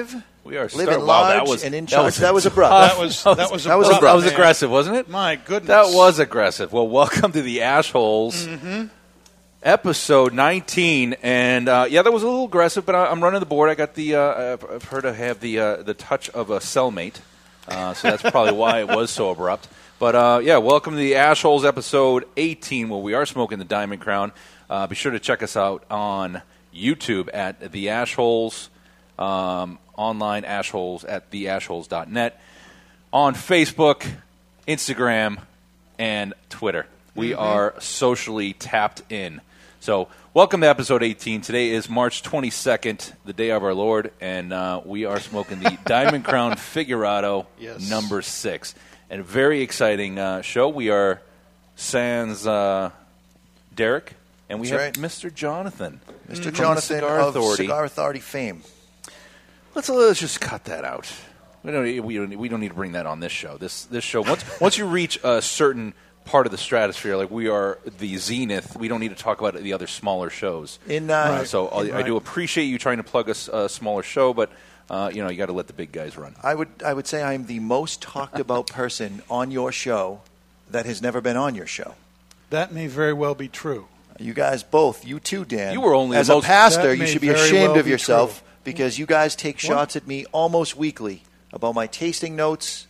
live. We are living start- large wow, that was- and in that charge. was- That was abrupt. That was that was that was abrupt, That was aggressive, wasn't it? My goodness, That was aggressive. Well, welcome to the Ashholes, Mm-hmm. episode 19. And uh, yeah, that was a little aggressive, but I, I'm running the board. I got the. Uh, I've, I've heard I have the uh, the touch of a cellmate, uh, so that's probably why it was so abrupt. But uh, yeah, welcome to the Ashholes, episode 18, where we are smoking the Diamond Crown. Uh, be sure to check us out on YouTube at the Ashholes, um, online Ashholes at theashholes.net on Facebook, Instagram, and Twitter. We are socially tapped in. So, welcome to episode 18. Today is March 22nd, the day of our Lord, and uh, we are smoking the Diamond Crown Figurado Yes. number six. And a very exciting uh, show. We are sans uh, Derek, and we That's have right. Mr. Jonathan. Mr. the Jonathan Cigar of Authority. Cigar Authority fame. Let's let's just cut that out. We don't need- we don't we don't need to bring that on this show. This this show once once you reach a certain part of the stratosphere, like we are the zenith, we don't need to talk about the other smaller shows. In uh, Uh, so I, I Right. do appreciate you trying to plug a smaller show, but uh, you know you got to let the big guys run. I would I would say I'm the most talked about person on your show that has never been on your show. that may very well be true. You guys both, you too, Dan. You were only as the a most- pastor. You should be ashamed well of yourself true. Because you guys take shots at me almost weekly about my tasting notes.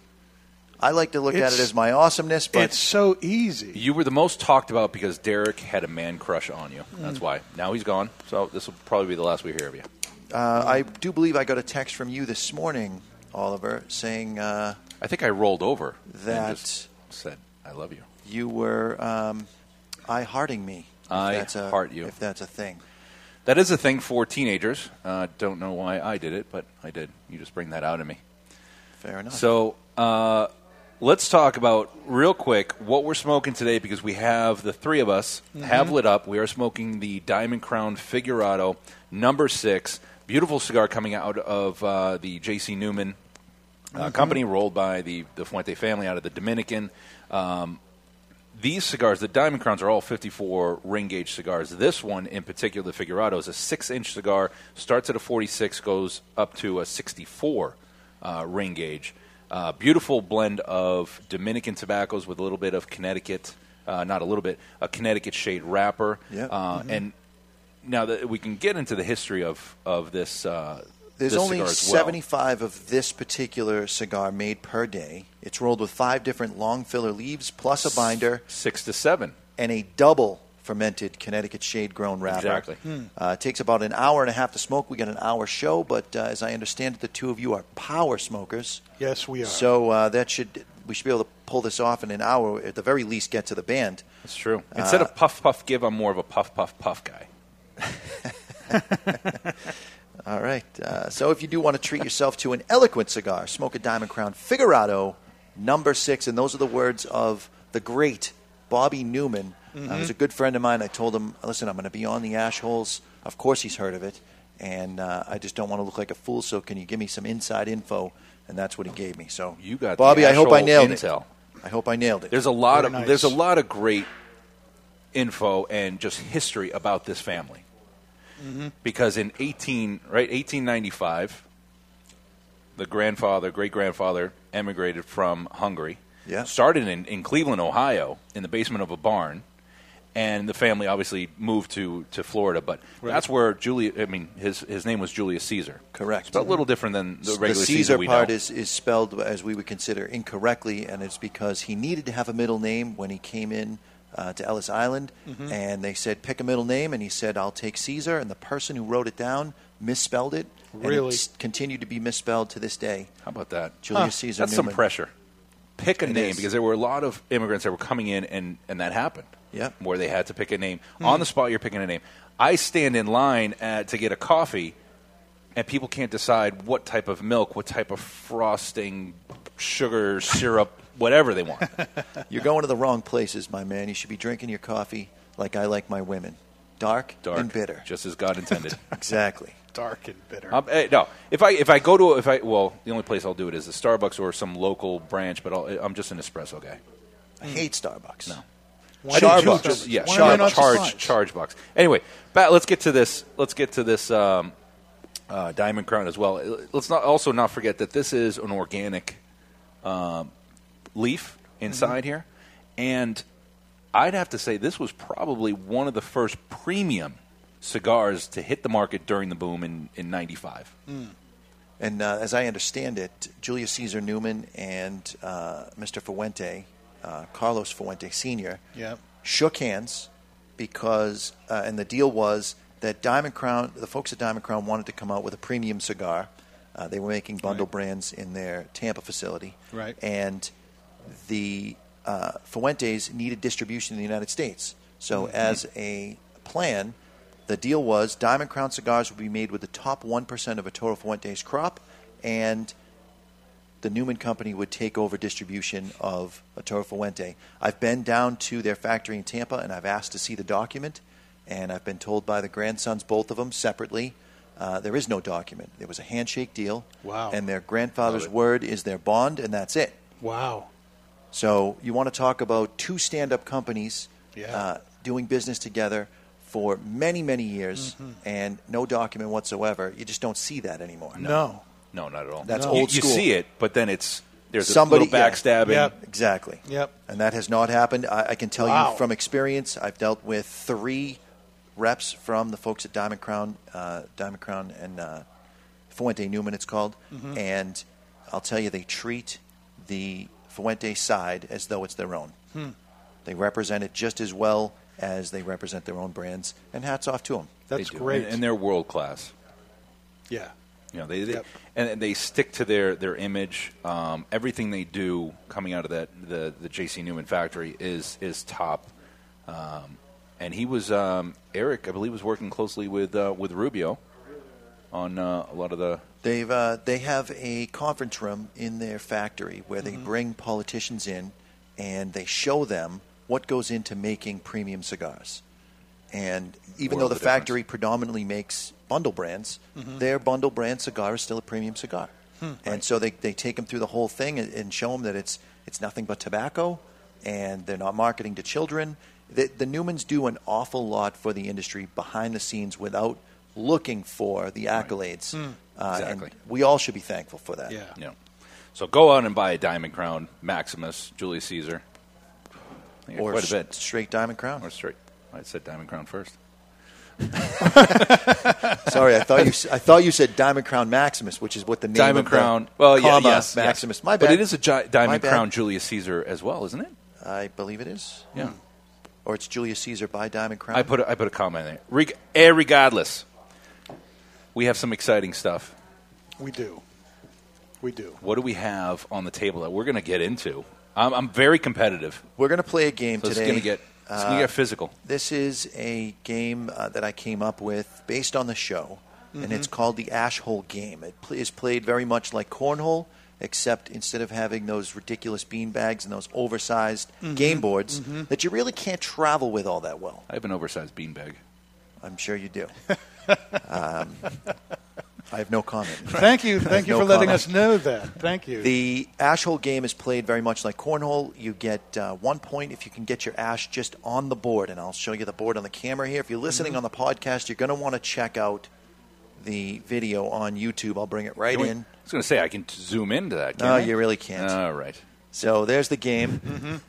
I like to look at it as my awesomeness, but It's so easy. You were the most talked about because Derek had a man crush on you. Mm. That's why. Now he's gone, so this will probably be the last we hear of you. uh, I do believe I got a text from you this morning, Oliver, saying uh, I think I rolled over That- and just said, "I love you." you were um, I hearting me. if I that's a, heart you. If that's a thing. That is a thing for teenagers. Uh, don't know why I did it, but I did. You just bring that out of me. Fair enough. So uh, let's talk about real quick what we're smoking today because we have the three of us have lit up. We are smoking the Diamond Crown Figurado number six, beautiful cigar coming out of uh, the J.C. Newman uh, company, rolled by the the Fuente family out of the Dominican. Um, these cigars, the Diamond Crowns, are all 54 ring gauge cigars. This one, in particular, the Figurado, is a six inch cigar. Starts at a 46, goes up to a 64 uh, ring gauge. Uh, beautiful blend of Dominican tobaccos with a little bit of Connecticut, uh, not a little bit, a Connecticut shade wrapper. Yeah. Uh, And now that we can get into the history of of this. Uh, There's this only cigar as well. 75 of this particular cigar made per day. It's rolled with five different long filler leaves, plus a binder, six to seven. and a double fermented Connecticut shade grown wrapper. Exactly. Uh, it takes about an hour and a half to smoke. We got an hour show, but uh, as I understand it, the two of you are power smokers. yes, we are. So uh, that should we should be able to pull this off in an hour, at the very least, get to the band. That's true. Instead of puff puff give, I'm more of a puff puff puff guy. All right. Uh, so if you do want to treat yourself to an eloquent cigar, smoke a Diamond Crown Figurado number six. And those are the words of the great Bobby Newman. Uh, who's a good friend of mine. I told him, listen, I'm going to be on the ash holes. Of course, he's heard of it. And uh, I just don't want to look like a fool, so can you give me some inside info? And that's what he gave me. So, You got Bobby. I hope I nailed intel. it. I hope I nailed it. There's a lot Very of nice. there's a lot of great info and just history about this family. Mm-hmm. Because in 18 right 1895, the grandfather, great grandfather, emigrated from Hungary. Yeah. Started in, in Cleveland, Ohio, in the basement of a barn, and the family obviously moved to, to Florida. But that's where Julius. I mean, his his name was Julius Caesar. Correct. Spelled a little different than the the regular Caesar we part know. is, is spelled as we would consider incorrectly, and it's because he needed to have a middle name when he came in uh, to Ellis Island, Mm-hmm. and they said pick a middle name, and he said I'll take Caesar, and the person who wrote it down misspelled it, and it it's continued to be misspelled to this day. How about that? Julius Caesar That's some pressure. Pick a It name is. because there were a lot of immigrants that were coming in, and, and that happened. Yep. Where they had to pick a name Hmm. on the spot. You're picking a name. I stand in line at, to get a coffee, and people can't decide what type of milk, what type of frosting, sugar, syrup, whatever they want. You're going to the wrong places, my man. You should be drinking your coffee like I like my women, dark, Dark and bitter. just as God intended. Exactly. Dark and bitter. Um, eh, no, if I if I go to if I well, the only place I'll do it is a Starbucks or some local branch. But I'll, I'm just an espresso guy. I hate Starbucks. No. Why Charbucks. did Just, yeah, why char- am charge surprised? charge bucks. Anyway, back, let's get to this. Let's get to this um, uh, Diamond Crown as well. Let's not also not forget that this is an organic um, leaf inside here, and I'd have to say this was probably one of the first premium cigars to hit the market during the boom in in '95. And uh, as I understand it, Julius Caesar Newman and uh, Mr. Fuente, uh, Carlos Fuente Sr., Yep. shook hands because, uh, and the deal was that Diamond Crown, the folks at Diamond Crown wanted to come out with a premium cigar. Uh, they were making bundle Right. brands in their Tampa facility. Right. And the uh, Fuentes needed distribution in the United States. So, Mm-hmm. as a plan, the deal was Diamond Crown cigars would be made with the top 1% of Arturo Fuente's crop, and the Newman Company would take over distribution of Arturo Fuente. I've been down to their factory in Tampa, and I've asked to see the document, and I've been told by the grandsons, both of them separately, uh, there is no document. There was a handshake deal, Wow. and their grandfather's word is their bond, and that's it. Wow. So you want to talk about two stand-up companies Yeah. uh, doing business together for many, many years, Mm-hmm. and no document whatsoever. You just don't see that anymore. No. No, not at all. That's You- old you, school. see it, but then it's there's Somebody- a little yeah. backstabbing. Yep. Exactly. Yep. And that has not happened. I, I can tell Wow. you from experience. I've dealt with three reps from the folks at Diamond Crown, uh, Diamond Crown, and uh, Fuente Newman. It's called, Mm-hmm. and I'll tell you, they treat the Fuente side as though it's their own. Hmm. They represent it just as well as they represent their own brands. And hats off to them. They That's great. and, and they're world class. yeah. You know, they, they Yep. and, and they stick to their their image. Um, everything they do coming out of that the the J.C. Newman factory is is top. Um, and he was um, Eric, I believe, was working closely with uh, with Rubio on uh, a lot of the. They've uh, they have a conference room in their factory where Mm-hmm. they bring politicians in and they show them what goes into making premium cigars. And even World though the of difference. factory predominantly makes bundle brands, Mm-hmm. their bundle brand cigar is still a premium cigar. Hmm. And so they, they take them through the whole thing and, and show them that it's it's nothing but tobacco, and they're not marketing to children. The, the Newmans do an awful lot for the industry behind the scenes without looking for the accolades. Uh, Exactly. And we all should be thankful for that. Yeah. You know, so go out and buy a Diamond Crown Maximus Julius Caesar. Or quite a s- bit. straight Diamond Crown. Or straight. I said Diamond Crown first. Sorry, I thought you s- I thought you said Diamond Crown Maximus, which is what the name Diamond of the Crown. Well, yeah, comma yes, yes. Maximus. My bad. But it is a gi- Diamond. Crown Julius Caesar as well, isn't it? I believe it is. Yeah. Or it's Julius Caesar by Diamond Crown. I put a, I put a comment in there. Reg- regardless, we have some exciting stuff. We do. We do. What do we have on the table that we're going to get into? I'm, I'm very competitive. We're going to play a game So it's today. going to get it's going to Uh, get physical. This is a game uh, that I came up with based on the show, and Mm-hmm. it's called the Ash Hole Game. It pl- is played very much like cornhole, except instead of having those ridiculous bean bags and those oversized Mm-hmm. game boards that you really can't travel with all that well. I have an oversized beanbag. I'm sure you do. um, I have no comment. Thank you. Thank you No for letting comment. us know that. Thank you. The ash hole game is played very much like cornhole. You get uh, one point if you can get your ash just on the board, and I'll show you the board on the camera here. If you're listening on the podcast, you're going to want to check out the video on YouTube. I'll bring it right Can we- in. I was going to say I can t- zoom into that. Can No, I? you really can't. All right. So there's the game.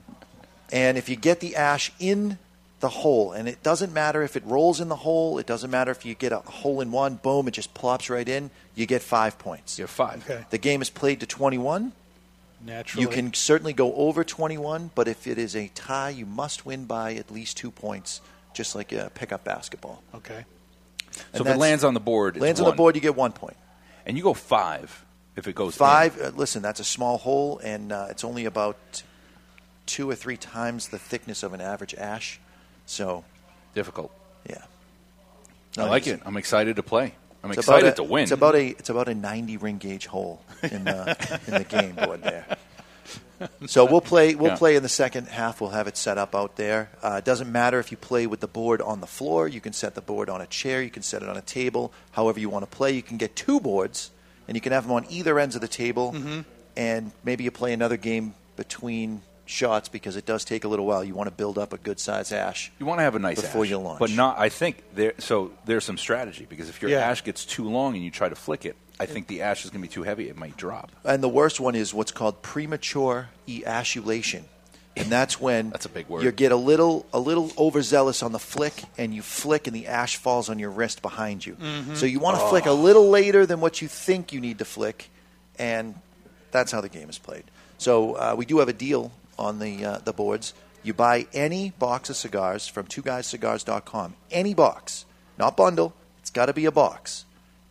And if you get the ash in the hole, and it doesn't matter if it rolls in the hole, it doesn't matter if you get a hole in one, boom, it just plops right in, you get five points. You have five. Okay. The game is played to 21. Naturally. You can certainly go over 21, but if it is a tie, you must win by at least two points, just like a pickup basketball. Okay. So if it lands on the board, it's Lands on the board, you get one point. and you go five if it goes in. Five, uh, listen, that's a small hole, and uh, it's only about two or three times the thickness of an average ash. So, Difficult. yeah. I like it. I'm excited to play. I'm It's excited a, to win. It's about a it's about a 90 ring gauge hole in the in the game board there. So we'll play we'll Yeah. play in the second half. We'll have it set up out there. Uh, it doesn't matter if you play with the board on the floor. You can set the board on a chair. You can set it on a table. However you want to play. You can get two boards, and you can have them on either ends of the table. Mm-hmm. And maybe you play another game between shots because it does take a little while. You want to build up a good size ash. You want to have a nice Before ash, you launch. but not. I think there. So there's some strategy because if your Yeah. ash gets too long and you try to flick it, I think the ash is going to be too heavy. It might drop. And the worst one is what's called premature eashulation. And that's when That's a big word. you get a little a little overzealous on the flick and you flick and the ash falls on your wrist behind you. Mm-hmm. So you want Oh. to flick a little later than what you think you need to flick and that's how the game is played. So uh, we do have a deal on the uh, the boards. You buy any box of cigars from twoguyscigars.com. Any box, not bundle. It's got to be a box.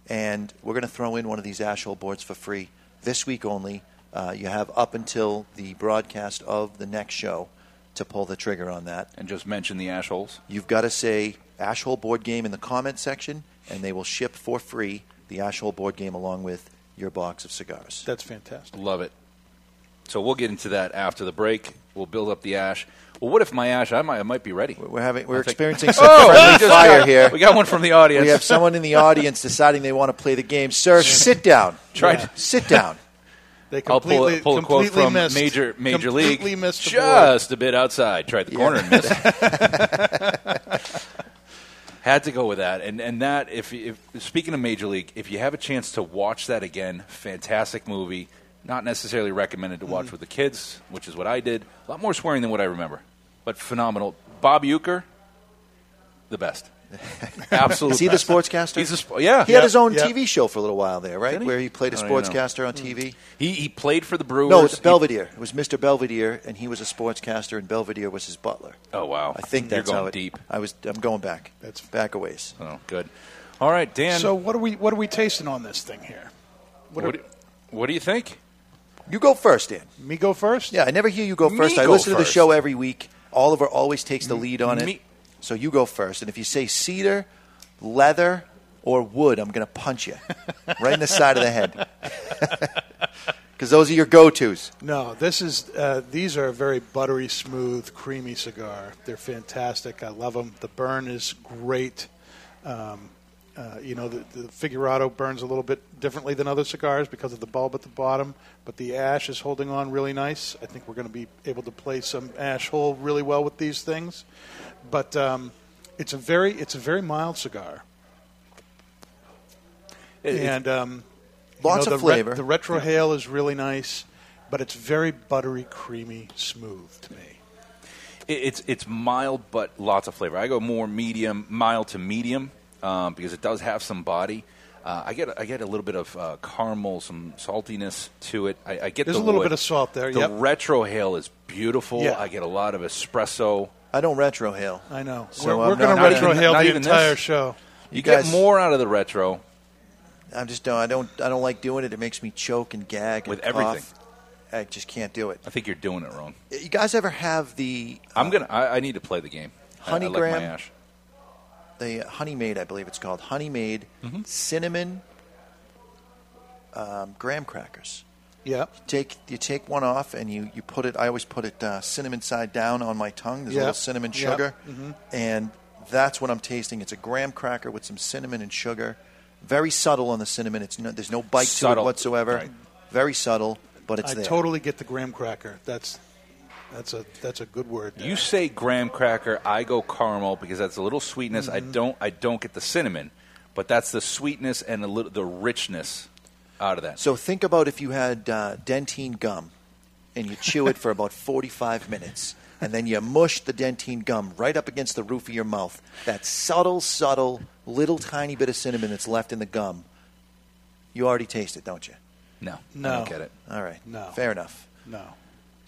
And we're going to throw in one of these ash hole boards for free this week only. Uh, you have up until the broadcast of the next show to pull the trigger on that. And just mention the ash holes. You've got to say ash hole board game in the comment section, and they will ship for free the ash hole board game along with your box of cigars. That's fantastic. Love it. So we'll get into that after the break. We'll build up the ash. Well, what if my ash? I might, I might be ready. We're having we're think- experiencing some Oh, friendly fire got- here. We got one from the audience. We have someone in the audience deciding they want to play the game. Sir, sit down. Try Yeah. Sit down. They I'll pull, completely, a, pull a quote from missed, Major Major League. completely Missed the board. just a bit outside. Tried the corner and missed. Had to go with that, and and that if, if speaking of Major League, if you have a chance to watch that again, fantastic movie. Not necessarily recommended to watch Mm-hmm. with the kids, which is what I did. A lot more swearing than what I remember, but phenomenal. Bob Uecker, the best. Absolutely. Is he the sportscaster? He's a sp- yeah. He had his own yeah. TV show for a little while there, right? He? Where he played a I don't even know. sportscaster on TV. He he played for the Brewers. No, it's He- Belvedere. It was Mr. Belvedere, and he was a sportscaster, and Belvedere was his butler. Oh wow! I think that's You're going how it, deep. I was. I'm going back. That's- back a ways. Oh, good. All right, Dan. So what are we what are we tasting on this thing here? What, what, are, do, what do you think? You go first, Dan. me go first? Yeah, I never hear you go Me first. I go listen to the first. show every week. Oliver always takes the lead on it. Me- So you go first, and if you say cedar, leather, or wood, I'm going to punch you right in the side of the head. Because those are your go-tos. No, this is uh, these are a very buttery, smooth, creamy cigar. They're fantastic. I love them. The burn is great. Um, uh, you know, the, the Figurado burns a little bit differently than other cigars because of the bulb at the bottom, but the ash is holding on really nice. I think we're going to be able to play some ash hole really well with these things. But um, it's a very it's a very mild cigar, It- it- and um, you Lots know, of the re- flavor. the retrohale is really nice, but it's very buttery, creamy, smooth to me. it's it's mild, but lots of flavor. I go more medium, mild to medium, um, because it does have some body. Uh, I get I get a little bit of uh, caramel, some saltiness to it. I, I get There's the a little wood. bit of salt there, The yep. retrohale is beautiful. Yeah. I get a lot of espresso. I don't retrohale. I know. So we're we're going to retrohale the entire this? show. You, You get more out of the retro. I'm just don't. I don't. I don't like doing it. It makes me choke and gag and With everything. I just can't do it. I think you're doing it wrong. You guys ever have the? uh, I'm gonna. I, I need to play the game. I- Honey I, like Graham? ash. The Honey Maid, I believe it's called Honey Maid cinnamon um, graham crackers. Yeah. Take you take one off and you, you put it. I always put it uh, cinnamon side down on my tongue. There's a little cinnamon Yep. sugar, Mm-hmm. and that's what I'm tasting. It's a graham cracker with some cinnamon and sugar. Very subtle on the cinnamon. It's no, there's no bite to it whatsoever. Right. Very subtle, but it's I there. totally get the graham cracker. That's that's a that's a good word. there. You say graham cracker, I go caramel because that's a little sweetness. I Mm-hmm. don't I don't get the cinnamon, but that's the sweetness and a little the richness out of that. So think about if you had uh, Dentyne gum and you chew it for about 45 minutes and then you mush the Dentyne gum right up against the roof of your mouth. That subtle, subtle, little tiny bit of cinnamon that's left in the gum. You already taste it, don't you? no, No. I don't get it. All right. No. Fair enough. no.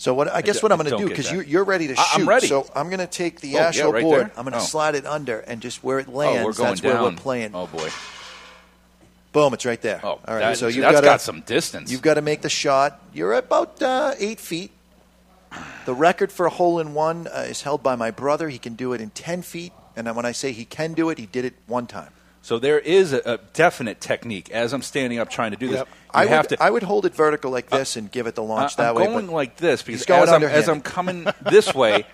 So what I guess do- what I'm going to don't because you, you're ready to shoot. I'm ready. So I'm going to take the Oh, yeah, right board. there? I'm going to Oh. slide it under and just where it lands. oh, we're going that's down. where we're playing. Oh boy. Boom! It's right there. Oh, all right. that- so you've that's got some distance. You've got to make the shot. You're about uh, eight feet. The record for a hole in one uh, is held by my brother. He can do it in 10 feet. And when I say he can do it, he did it one time. So there is a, a definite technique. As I'm standing up trying to do this, Yep. I have would, to. I would hold it vertical like uh, this and give it the launch uh, I- that I'm way. going like this because as I'm, as. I'm coming this way,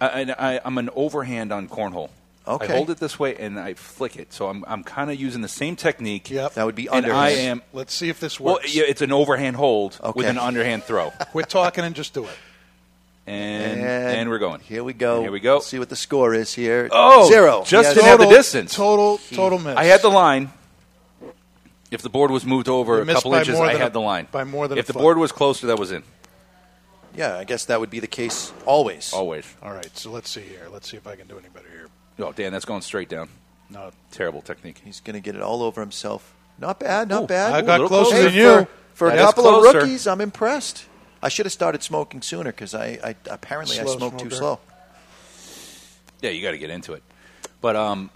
I, I'm an overhand on cornhole. Okay. I hold it this way and I flick it. So I'm, I'm kind of using the same technique. Yep. that would be And underhand. I am. Let's see if this Well, works. yeah, it's an overhand hold with an underhand throw. Quit talking and just do it. And and, we're going. Here we go. Here we go. See what the score is here. Oh, zero. just didn't have the Total- distance. Total, total miss. I had the line. If the board was moved over a couple inches, I had a- the line. by more than If a the foot. board was closer, that was in. Yeah, I guess that would be the case always. Always. All right, so let's see here. Let's see if I can do any better here. Oh, Dan, that's going straight down. No, Terrible technique. He's going to get it all over himself. Not bad, not Ooh, bad. I got little closer closer. than you. for, for a That is couple of rookies, I'm impressed. I should have started smoking sooner because I, I apparently Slow I smoked too slow. Yeah, you got to get into it. But um,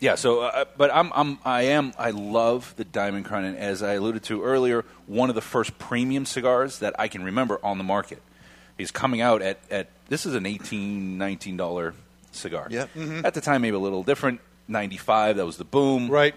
yeah. So, uh, but I'm I'm I am I love the Diamond Crown, and as I alluded to earlier, one of the first premium cigars that I can remember on the market. He's coming out at at this is an 18 19 dollar cigar. Yep. At the time, maybe a little different. 95. That was the boom. right.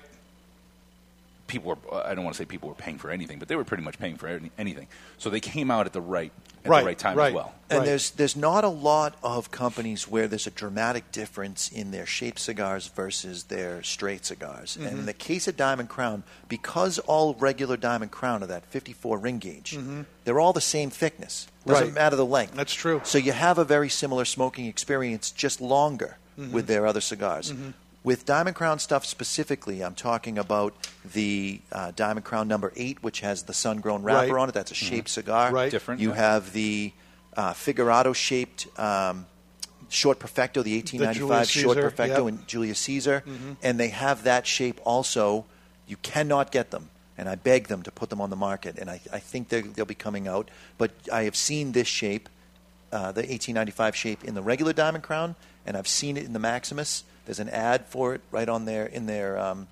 People were I don't want to say people were paying for anything, but they were pretty much paying for any, anything. So they came out at the right at Right, the right time right. as well. And Right. there's there's not a lot of companies where there's a dramatic difference in their shaped cigars versus their straight cigars. And Mm-hmm. in the case of Diamond Crown, because all regular Diamond Crown are that 54 ring gauge, they're all the same thickness. Doesn't Mm-hmm. Right. matter the length. That's true. So you have a very similar smoking experience, just longer Mm-hmm. with their other cigars. With Diamond Crown stuff specifically, I'm talking about the uh, Diamond Crown number eight, which has the sun grown wrapper Right. on it. That's a shaped cigar. Right. Different, You yeah. have the uh, Figurado shaped um, short Perfecto, the 1895 Julius short Caesar, Perfecto yep. Mm-hmm. and Julius Caesar, and they have that shape also. You cannot get them, and I beg them to put them on the market, and I, I think they're- they'll be coming out. But I have seen this shape, uh, the 1895 shape, in the regular Diamond Crown, and I've seen it in the Maximus. There's an ad for it right on there in their um,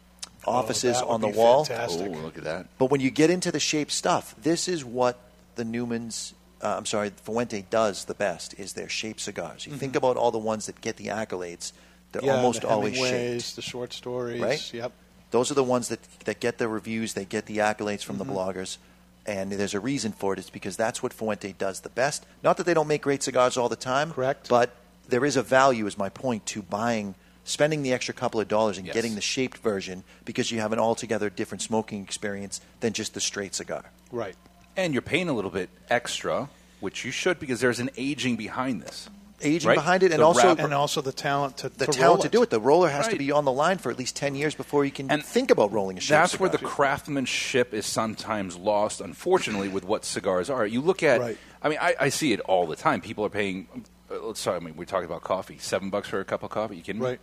offices Oh, on the wall. fantastic. Oh, look at that. But when you get into the shape stuff, this is what the Newmans, uh, I'm sorry, Fuente does the best is their shape cigars. You think about all the ones that get the accolades; they're Mm-hmm. Yeah, almost the always Hemingways, shaped. the short stories. Right? Yep. Those are the ones that that get the reviews, they get the accolades from Mm-hmm. the bloggers, and there's a reason for it. It's because that's what Fuente does the best. Not that they don't make great cigars all the time, Correct. But there is a value, is my point, to buying. Spending the extra couple of dollars and Yes. getting the shaped version because you have an altogether different smoking experience than just the straight cigar. Right. And you're paying a little bit extra, which you should because there's an aging behind this. aging Right? behind it, and The also wrapper. And also the talent to the to talent roll to do it. The roller has to be on the line for at least ten years before you can And think about rolling a shaped That's where the craftsmanship is sometimes lost, unfortunately, with what cigars are. You look at, Right. I mean, I, I see it all the time. People are paying, uh, let's sorry, I mean, we're talking about coffee, seven bucks for a cup of coffee. You kidding me? Right.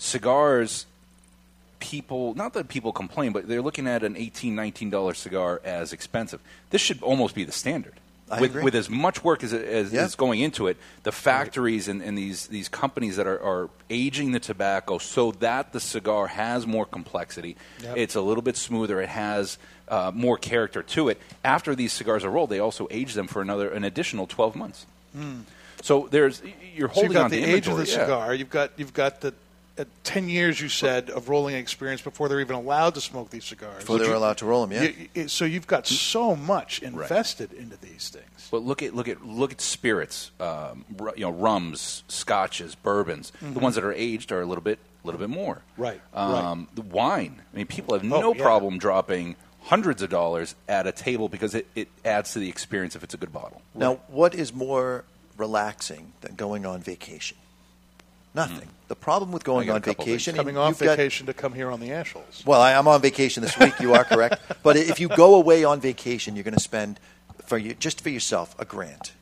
Cigars, people, not that people complain, but they're looking at an $18, $19 cigar as expensive. This should almost be the standard. I with, agree. with as much work as, as Yeah. is going into it, the factories and, and these, these companies that are, are aging the tobacco so that the cigar has more complexity. Yep. It's a little bit smoother. It has uh, more character to it. After these cigars are rolled, they also age them for another an additional 12 months. So there's you're So holding you've got on the to age of the yeah. cigar. You've got you've got the uh, ten years you said of rolling experience before they're even allowed to smoke these cigars. before they were allowed to roll them. Yeah, You- you- so you've got so much invested into these things. But look at look at look at spirits, um, you know, rums, scotches, bourbons. The ones that are aged are a little bit a little bit more. Mm-hmm. Right, Um, The wine. I mean, people have Oh, no yeah. problem dropping hundreds of dollars at a table because it, it adds to the experience if it's a good bottle. Now, what is more relaxing than going on vacation? Nothing. Mm-hmm. The problem with going on vacation, Coming you- off you've got- vacation to come here on the Ashholes. well, I, I'm on vacation this week. You are correct. But if you go away on vacation, you're going to spend for you just for yourself a grand,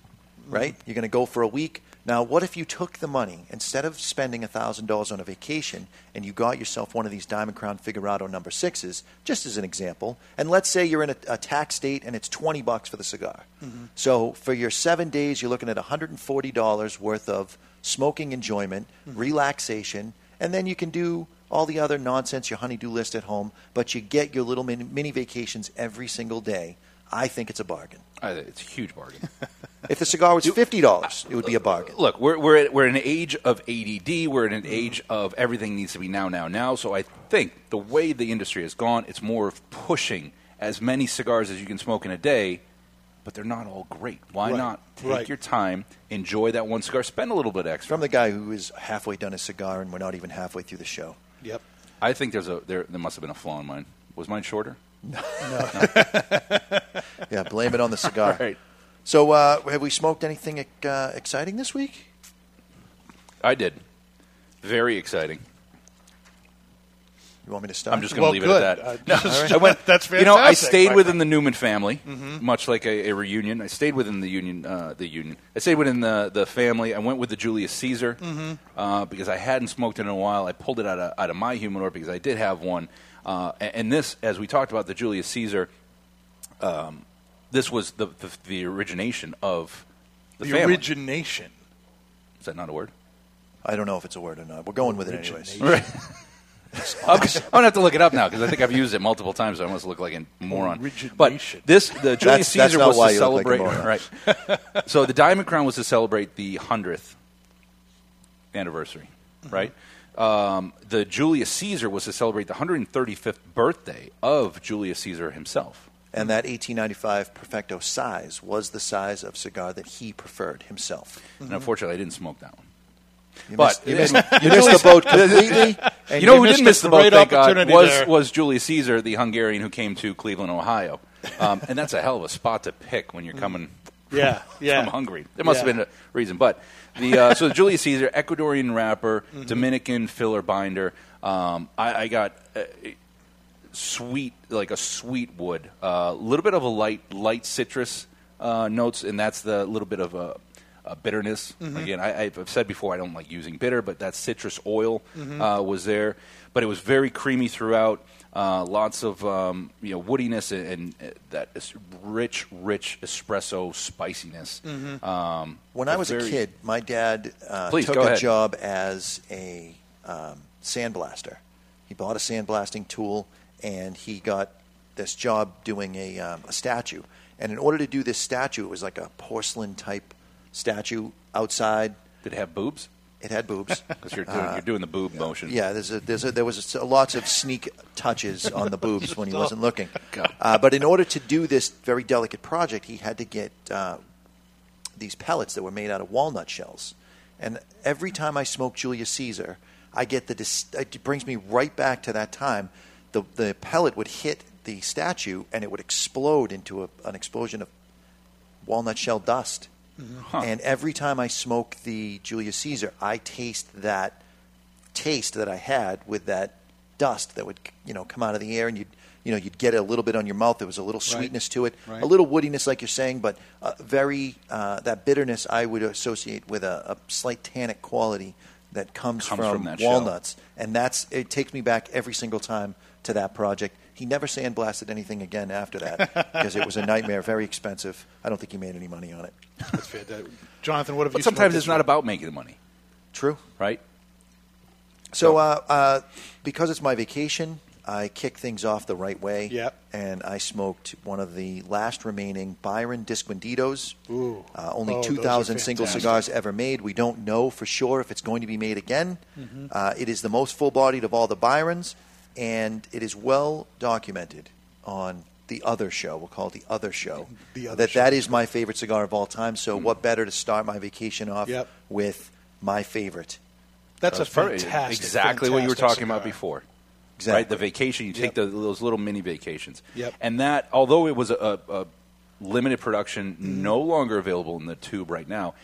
mm-hmm. right? You're going to go for a week. Now, what if you took the money instead of spending thousand dollars on a vacation and you got yourself one of these Diamond Crown Figurado number sixes, just as an example? And let's say you're in a, a tax state and it's twenty bucks for the cigar. Mm-hmm. So for your seven days, you're looking at 140 dollars worth of smoking enjoyment, hmm. relaxation, and then you can do all the other nonsense, your honeydew list at home, but you get your little mini, mini vacations every single day. I think it's a bargain. I it's a huge bargain. If the cigar was fifty dollars, it would be a bargain. Look, we're we're at, we're in an age of ADD. We're in an age of everything needs to be now, now, now. So I think the way the industry has gone, it's more of pushing as many cigars as you can smoke in a day, but they're not all great. Why Right, not take right. your time, enjoy that one cigar, spend a little bit extra? From the guy who is halfway done his cigar and we're not even halfway through the show. Yep. I think there's a there there must have been a flaw in mine. Was mine shorter? Yeah, blame it on the cigar. Right. So, uh, have we smoked anything uh, exciting this week? I did. Very exciting. You want me to stop? I'm just going to Well, leave it at that. Uh, No, I went. That's You know, I stayed within friend. the Newman family, much like a, a reunion. I stayed within the union. Uh, the union. I stayed within the the family. I went with the Julius Caesar uh, because I hadn't smoked it in a while. I pulled it out of out of my humidor because I did have one. Uh, and, and this, as we talked about, the Julius Caesar. Um, this was the, the the origination of the, The family. origination. Is that not a word? I don't know if it's a word or not. We're going with it anyways. Origination. I'm, I'm gonna have to look it up now because I think I've used it multiple times. So I almost look like a moron. But this, the Julius That's- that's Caesar not was to you look like celebrate. right. so the Diamond Crown was to celebrate the hundredth anniversary, Mm-hmm. right? Um, the Julius Caesar was to celebrate the 135th birthday of Julius Caesar himself. And that 1895 Perfecto size was the size of cigar that he preferred himself. And unfortunately, I didn't smoke that one. You But- missed, you missed, you missed the boat completely. And You know who didn't miss the boat, great thank God, was, there. was Julius Caesar, the Hungarian who came to Cleveland, Ohio. Um, and that's a hell of a spot to pick when you're coming Yeah, yeah. from Hungary. There must Yeah. have been a reason. But the uh, so the Julius Caesar, Ecuadorian wrapper, Mm-hmm. Dominican filler binder. Um, I, I got uh, sweet, like a sweet wood, a little bit of a light, light citrus uh, notes, and that's the little bit of a, a bitterness. Mm-hmm. Again, I, I've said before I don't like using bitter, but that citrus oil Mm-hmm. uh, was there. But it was very creamy throughout. Uh, lots of um, you know woodiness and, and uh, that is rich, rich espresso spiciness. Mm-hmm. Um, When I was very- a kid, my dad uh, Please, took a ahead. job as a um, sandblaster. He bought a sandblasting tool, and he got this job doing a, um, a statue. And in order to do this statue, it was like a porcelain type statue outside. did it have boobs? It had boobs. Because you're doing, you're doing the boob motion. Uh, Yeah, there's a, there's a, there was a, lots of sneak touches on the boobs when he wasn't looking. Uh, but in order to do this very delicate project, he had to get uh, these pellets that were made out of walnut shells. And every time I smoke Julius Caesar, I get the dis- it brings me right back to that time. The the pellet would hit the statue and it would explode into a, an explosion of walnut shell dust. Huh. And every time I smoke the Julius Caesar, I taste that taste that I had with that dust that would you know come out of the air, and you'd you know you'd get a little bit on your mouth. There was a little sweetness to it, Right. a little woodiness, like you're saying, but uh, very uh, that bitterness I would associate with a, a slight tannic quality that comes, Comes from shell. walnuts, and that's it takes me back every single time to that project. He never sandblasted anything again after that because it was a nightmare, very expensive. I don't think he made any money on it. That's fantastic. Jonathan, what have But you? sometimes smoked it's this not week? about making the money, True. right? So, uh, uh, because it's my vacation, I kick things off the right way. Yep. And I smoked one of the last remaining Byron Disquinditos. Ooh. Uh, only Oh, 2,000 single cigars ever made. We don't know for sure if it's going to be made again. Mm-hmm. Uh, it is the most full bodied of all the Byrons, and it is well documented on the other show. We'll call it the other show. The Other that Show. that is my favorite cigar of all time. So, what better to start my vacation off Yep. with my favorite? That's a That's perfect. fantastic. Exactly what you were fantastic talking about before. Exactly. Right, the vacation. You take Yep. the, those little mini vacations. Yep. And that, although it was a, a limited production, Mm-hmm. no longer available in the tube right now,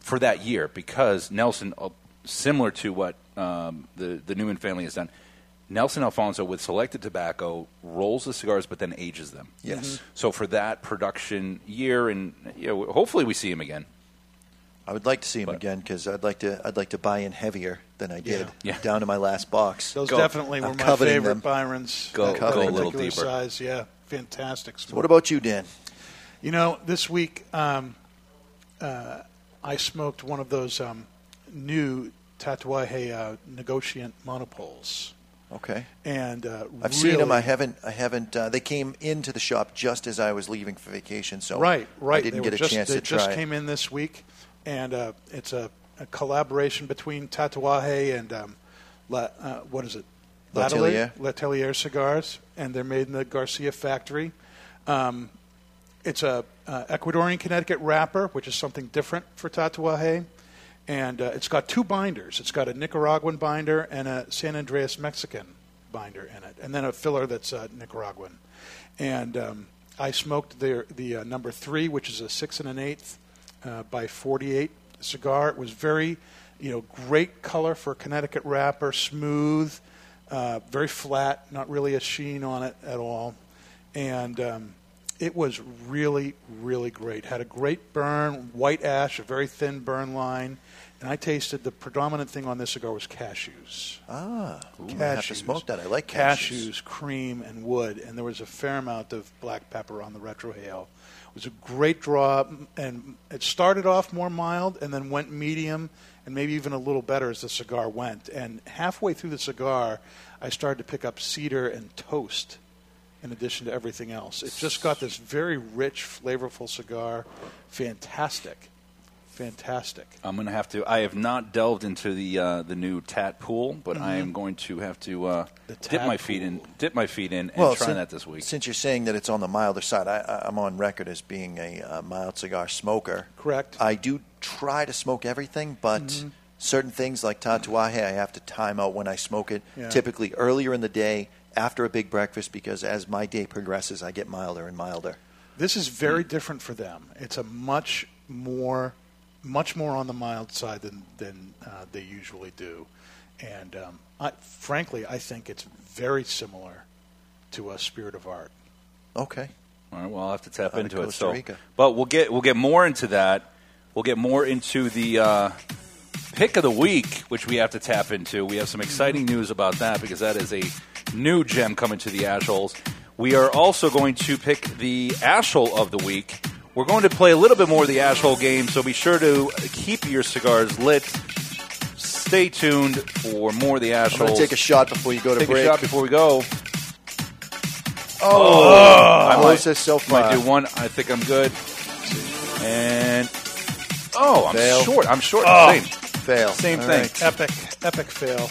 for that year, because Nelson, uh, similar to what um, the the Newman family has done, Nelson Alfonso with selected tobacco rolls the cigars, but then ages them. Yes. Mm-hmm. Mhm. So for that production year, and you know, hopefully we see him again. I would like to see him But- again because I'd like to. I'd like to buy in heavier than I did, Yeah. Yeah. down to my last box. Those Go. definitely were I'm my favorite them. Byrons. Go- go a little deeper. Size, yeah, fantastic. So what about you, Dan? You know, this week um, uh, I smoked one of those um, new Tatuaje uh, Negociant monopoles, Okay, and uh, I've really, seen them. I haven't. I haven't. Uh, they came into the shop just as I was leaving for vacation, so right, right. I didn't they get a just, chance to try. They just came in this week, and uh, it's a, a collaboration between Tatuaje and um, La, uh, what is it? L'Atelier. L'Atelier cigars, and they're made in the Garcia factory. Um, it's a uh, Ecuadorian Connecticut wrapper, which is something different for Tatuaje. And uh, it's got two binders. It's got a Nicaraguan binder and a San Andrés Mexican binder in it, and then a filler that's uh, Nicaraguan. And um, I smoked the the uh, number three, which is a six and an eighth uh, by 48 cigar. It was very, you know, great color for Connecticut wrapper, smooth, uh, very flat, not really a sheen on it at all, and um, it was really, really great. Had a great burn, white ash, a very thin burn line. And I tasted the predominant thing on this cigar was cashews. Ah, ooh, cashews. I have to smoke that. I like cashews, cashews. cream, and wood. And there was a fair amount of black pepper on the retrohale. It was a great draw, and it started off more mild and then went medium and maybe even a little better as the cigar went. And halfway through the cigar, I started to pick up cedar and toast in addition to everything else. It just got this very rich, flavorful cigar. Fantastic. Fantastic. I'm going to have to. I have not delved into the uh, the new Tat pool, but I am going to have to uh, dip my feet in. Dip my feet in and Well, try sin- that this week. Since you're saying that it's on the milder side, I, I, I'm on record as being a uh, mild cigar smoker. Correct. I do try to smoke everything, but Mm-hmm. certain things like tatuaje, I have to time out when I smoke it. Yeah. Typically earlier in the day, after a big breakfast, because as my day progresses, I get milder and milder. This is very different for them. It's a much more, much more on the mild side than than uh, they usually do, and um, I, frankly, I think it's very similar to a Spirit of Art. Okay. All right, well, I'll have to tap Out into it. Costa So, Rica. but we'll get we'll get more into that. We'll get more into the uh, pick of the week, which we have to tap into. We have some exciting news about that because that is a new gem coming to the Ashholes. We are also going to pick the Ashhole of the week. We're going to play a little bit more of the Ashhole game, so be sure to keep your cigars lit. Stay tuned for more of the I'm going to take a shot before you go to Take break. a shot before we go. oh, oh I might, closest so far. might do one. I think I'm good. And oh, I'm Fail. short. I'm short. Oh. Same. Fail. Same All thing. right. Epic, epic fail.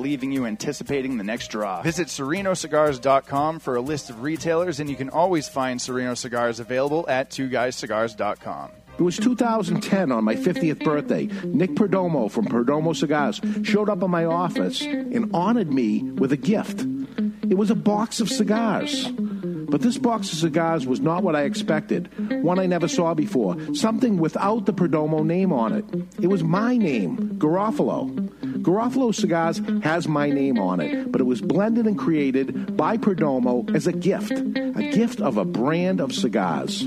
leaving you anticipating the next draw. Visit serinocigars.com for a list of retailers, and you can always find Serino cigars available at twoguyscigars.com. It was 2010 on my 50th birthday. Nick Perdomo from Perdomo Cigars showed up in my office and honored me with a gift. It was a box of cigars. But this box of cigars was not what I expected. One I never saw before. Something without the Perdomo name on it. It was my name, Garofalo. Garofalo Cigars has my name on it, but it was blended and created by Perdomo as a gift. A gift of a brand of cigars.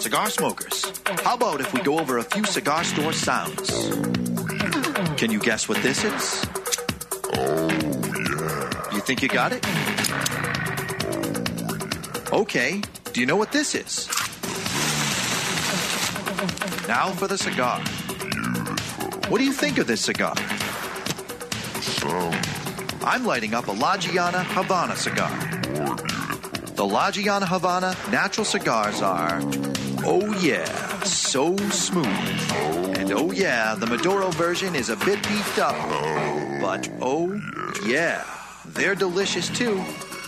Cigar smokers, how about if we go over a few cigar store sounds? Can you guess what this is? Oh, yeah. You think you got it? Okay, do you know what this is? Now for the cigar. What do you think of this cigar? So, I'm lighting up a La Gianna Havana cigar. The La Gianna Havana natural cigars are, oh yeah, so smooth. And oh yeah, the Maduro version is a bit beefed up. But oh yeah, they're delicious too.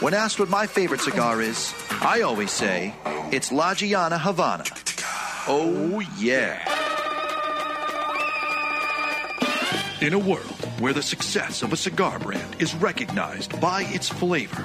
When asked what my favorite cigar is, I always say it's La Gianna Havana. Oh, yeah. In a world where the success of a cigar brand is recognized by its flavor,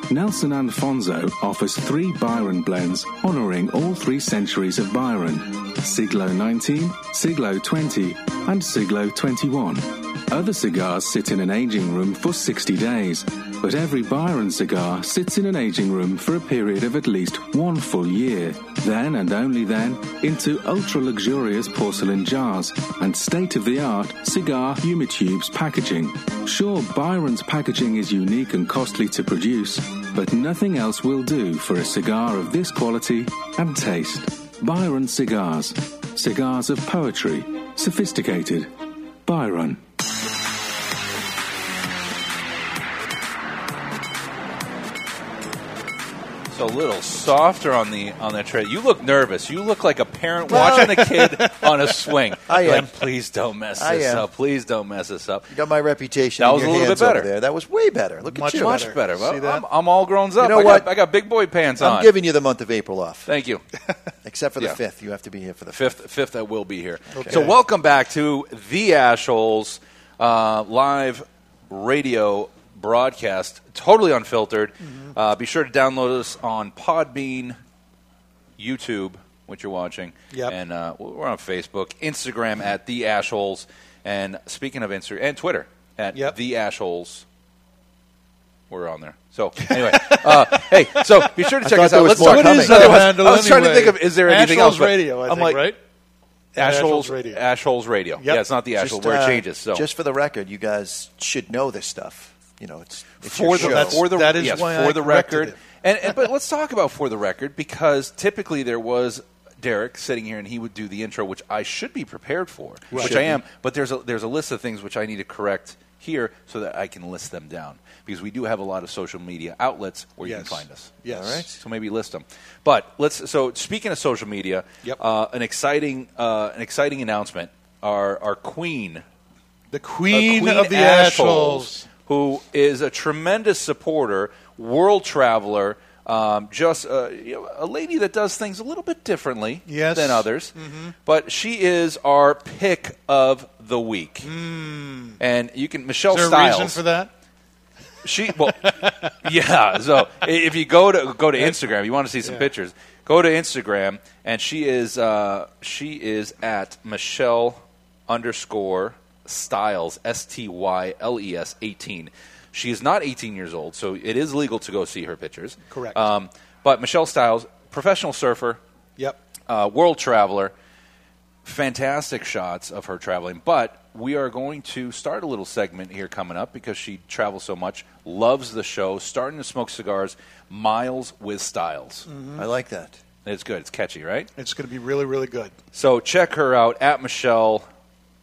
Nelson Alfonso offers three Byron blends honoring all three centuries of Byron Siglo 19, Siglo 20, and Siglo 21. Other cigars sit in an aging room for 60 days, but every Byron cigar sits in an aging room for a period of at least one full year. Then and only then into ultra luxurious porcelain jars and state of the art cigar humitubes packaging. Sure, Byron's packaging is unique and costly to produce, but nothing else will do for a cigar of this quality and taste. Byron Cigars. Cigars of poetry. Sophisticated. Byron. A little softer on the on the tray. You look nervous. You look like a parent watching a kid on a swing. I Like, am. Please don't mess I this am. up. Please don't mess this up. You got my reputation. That in was a little bit better. There. That was way better. Look Much at you. Much better. Well, See that? I'm, I'm all grown up. You know I what? Got, I got big boy pants I'm on. giving you the month of April off, Thank you. except for the Yeah. fifth. You have to be here for the fifth. Fifth, fifth, I will be here. So welcome back to the Ashholes uh, live radio broadcast, totally unfiltered. Mm-hmm. Uh, be sure to download us on Podbean, YouTube, which you're watching, Yep. and uh, we're on Facebook, Instagram at the Ashholes, and speaking of Instagram and Twitter at Yep. the Ashholes. We're on there. So anyway, uh, hey, so be sure to check us out. Let's more talk. coming. I was, What is that handle I was trying to think of is there anything Ashholes else? Radio, I I'm think, like, right? Ashholes Radio. Ashholes Radio. Yep. Yeah, it's not the Ashholes where it uh, changes. So just for the record, you guys should know this stuff. You know, it's, it's for your the show. That's- for the that is yes, why for I the record. And, and but let's talk about for the record because typically there was Derek sitting here and he would do the intro, which I should be prepared for, which Should I am. But there's a there's a list of things which I need to correct here so that I can list them down because we do have a lot of social media outlets where you can find us. Yes. All right. So maybe list them. But let's. So speaking of social media, Yep. uh, an exciting uh, an exciting announcement. Our our queen The Queen, Queen of the assholes. Ashholes. Who is a tremendous supporter, world traveler, um, just uh, you know, a lady that does things a little bit differently Yes. than others. But she is our pick of the week, and you can Michelle Is there a Styles. reason for that? She well, yeah. So if you go to go to Instagram, you want to see some pictures. Go to Instagram, and she is uh, she is at Michelle underscore Styles S T Y L E S eighteen. She is not 18 years old, so it is legal to go see her pictures. Correct. Um, but Michelle Styles, professional surfer, Yep. uh, world traveler. Fantastic shots of her traveling, but we are going to start a little segment here coming up because she travels so much, loves the show, starting to smoke cigars, miles with styles. I like that. It's good. It's catchy, right? It's going to be really, really good. So check her out at Michelle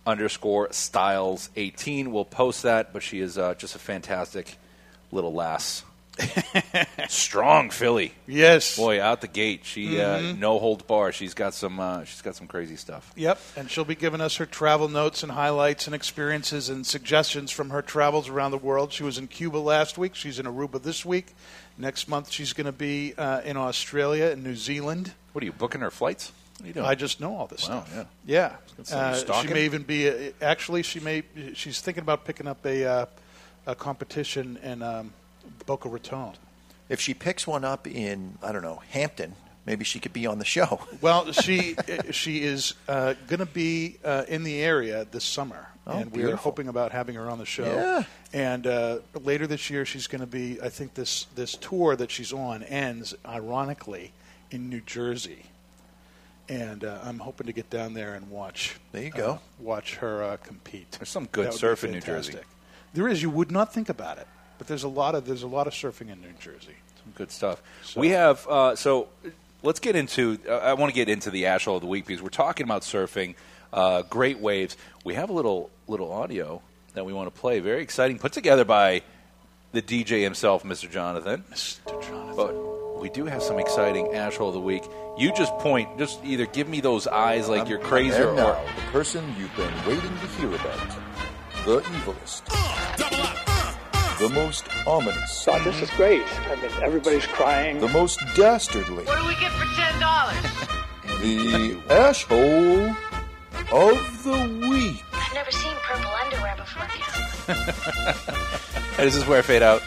underscore Styles eighteen. We'll post that, but she is uh, just a fantastic little lass. Strong filly. Yes. Boy, out the gate, she uh, no hold bar. She's got some. Uh, she's got some crazy stuff. Yep, and she'll be giving us her travel notes and highlights and experiences and suggestions from her travels around the world. She was in Cuba last week. She's in Aruba this week. Next month, she's going to be uh, in Australia and New Zealand. What are you booking her flights? What are you? I just know all this Wow, stuff. yeah. Yeah, say, uh, she may even be. A, actually, she may. She's thinking about picking up a uh, a competition in um, Boca Raton. If she picks one up in, I don't know, Hampton, maybe she could be on the show. Well, she she is uh, going to be uh, in the area this summer, Oh, and we are hoping about having her on the show. Yeah. And uh, later this year, she's going to be. I think this this tour that she's on ends ironically in New Jersey, and uh, I'm hoping to get down there and watch. There you go. uh, watch her uh, compete. There's some good That would be surf in New Jersey. There is. You would not think about it, but there's a lot of there's a lot of surfing in New Jersey. Some good stuff. So- We have uh, so. Let's get into. Uh, I want to get into the Ashhole of the week because we're talking about surfing, uh, great waves. We have a little little audio that we want to play. Very exciting, put together by the DJ himself, Mr. Jonathan. Mr. Jonathan. But we do have some exciting Ashhole of the week. You just point. Just either give me those eyes like you're crazy, or, now, the person you've been waiting to hear about. The evilest. Uh, uh, uh. The most ominous. God, this is great. I mean, everybody's crying. The most dastardly. What do we get for ten dollars? The asshole of the week. I've never seen purple underwear before. This is where I fade out.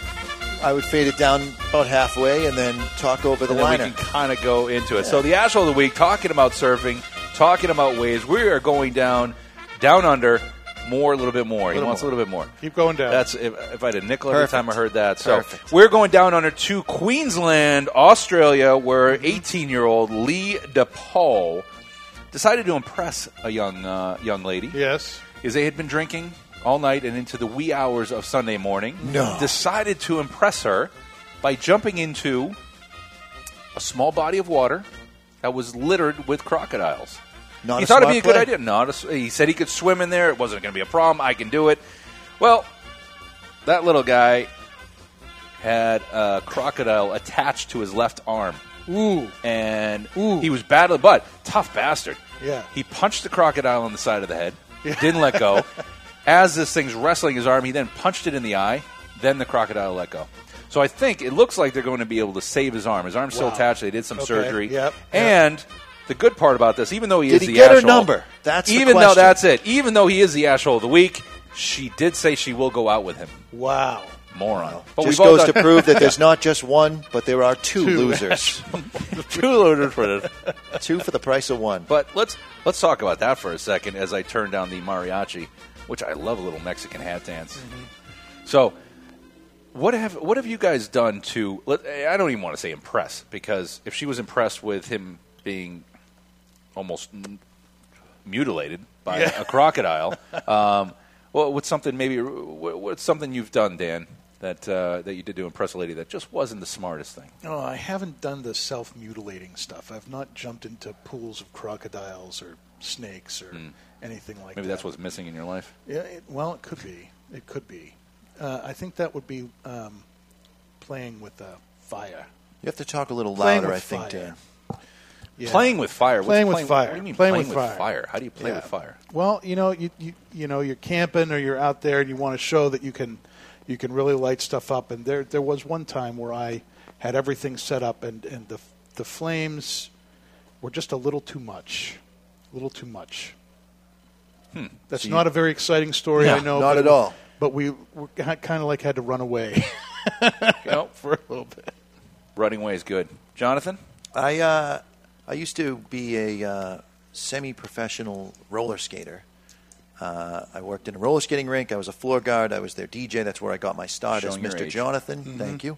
I would fade it down about halfway and then talk over the and then liner. we can kind of go into it. So the Ashhole of the week, talking about surfing, talking about waves. We are going down, down under, more, a little bit more. He Little wants more. a little bit more. Keep going down. That's if, if I had a nickel every time I heard that. So Perfect. we're going down under to Queensland, Australia, where 18-year-old Lee DePaul decided to impress a young uh, young lady. yes. Is they had been drinking all night and into the wee hours of Sunday morning. No. Decided to impress her by jumping into a small body of water that was littered with crocodiles. Not he a thought it'd be a good play. idea. Not a he said he could swim in there. It wasn't going to be a problem. I can do it. Well, that little guy had a crocodile attached to his left arm, Ooh. and Ooh. he was battling. But tough bastard. Yeah. He punched the crocodile on the side of the head. Didn't let go. As this thing's wrestling his arm, he then punched it in the eye. Then the crocodile let go. So I think it looks like they're going to be able to save his arm. His arm's still Wow. attached. They did some Okay. surgery. Yep. And the good part about this, even though he Did is he the get her asshole- number? That's the even though question. that's it. Even though he is the asshole of the week, she did say she will go out with him. Wow. Moron. But Just we've all goes to prove that there's not just one, but there are two, Two. losers. two loaded for it. two for the price of one. But let's let's talk about that for a second as I turn down the mariachi, which I love a little Mexican hat dance. So, what have what have you guys done to? Let, I don't even want to say impress because if she was impressed with him being almost m- mutilated by a crocodile, um, well, what's something maybe what's something you've done, Dan, that uh, that you did to impress a lady that just wasn't the smartest thing? No, I haven't done the self mutilating stuff. I've not jumped into pools of crocodiles or snakes or anything like Maybe that. that's what's missing in your life. Yeah, it, well, it could be. It could be. Uh, I think that would be um, playing with uh, fire. You have to talk a little Playing louder, with I think, fire. Dan. Yeah. Playing with fire. What's Playing with playing, fire. What do you mean Playing playing, with with fire. fire? How do you play Yeah. with fire? Well, you know, you, you you know, you're camping or you're out there and you want to show that you can you can really light stuff up. And there there was one time where I had everything set up and and the the flames were just a little too much, a little too much. Hmm. That's So you- not a very exciting story, No, I know. not but- at all. But we, we kind of like had to run away You for a little bit. running away is good. Jonathan, I uh, I used to be a uh, semi-professional roller skater. Uh, I worked in a roller skating rink. I was a floor guard. I was their DJ. That's where I got my start Showing as your Mr. age. Jonathan. Thank you.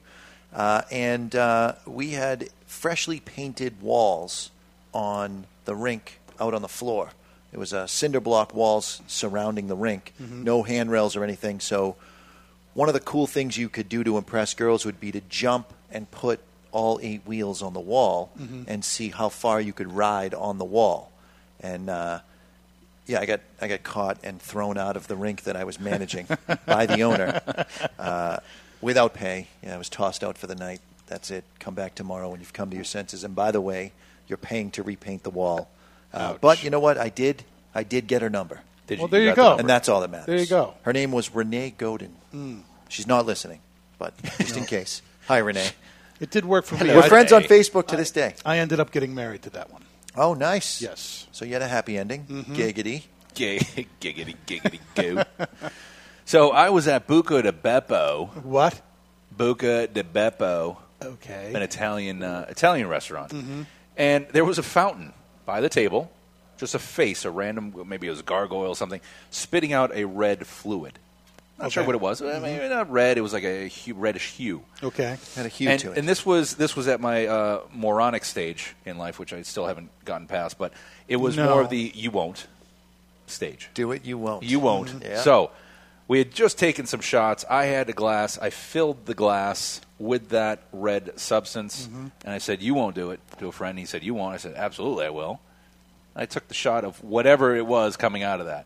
Uh, and uh, we had freshly painted walls on the rink out on the floor. It was uh, cinder block walls surrounding the rink, no handrails or anything. So one of the cool things you could do to impress girls would be to jump and put all eight wheels on the wall and see how far you could ride on the wall. And uh, Yeah, I got I got caught and thrown out of the rink that I was managing by the owner uh, without pay. Yeah, I was tossed out for the night. That's it. Come back tomorrow when you've come to your senses. And by the way, you're paying to repaint the wall. Uh, but you know what? I did. I did get her number. Did Well, you? there you go. And that's all that matters. There you go. Her name was Renee Godin. She's not listening, but just in case. Hi, Renee. It did work for me. We're I- friends on Facebook to this day. I ended up getting married to that one. Oh, nice. Yes. So you had a happy ending. Giggity. Gay, giggity, giggity, goo. so I was at Buca de Beppo. What? Buca de Beppo, Okay. an Italian uh, Italian restaurant, and there was a fountain by the table, just a face, a random, maybe it was a gargoyle or something, spitting out a red fluid. Not sure what it was. Maybe not red. It was like a hue, reddish hue. Okay. Had a hue and, to it. and this was this was at my uh, moronic stage in life, which I still haven't gotten past. But it was No. more of the you won't stage. Do it, you won't. You won't. Yeah. So we had just taken some shots. I had a glass. I filled the glass with that red substance, Mm-hmm. and I said, "You won't do it." To a friend, he said, "You won't." I said, "Absolutely, I will." I took the shot of whatever it was coming out of that.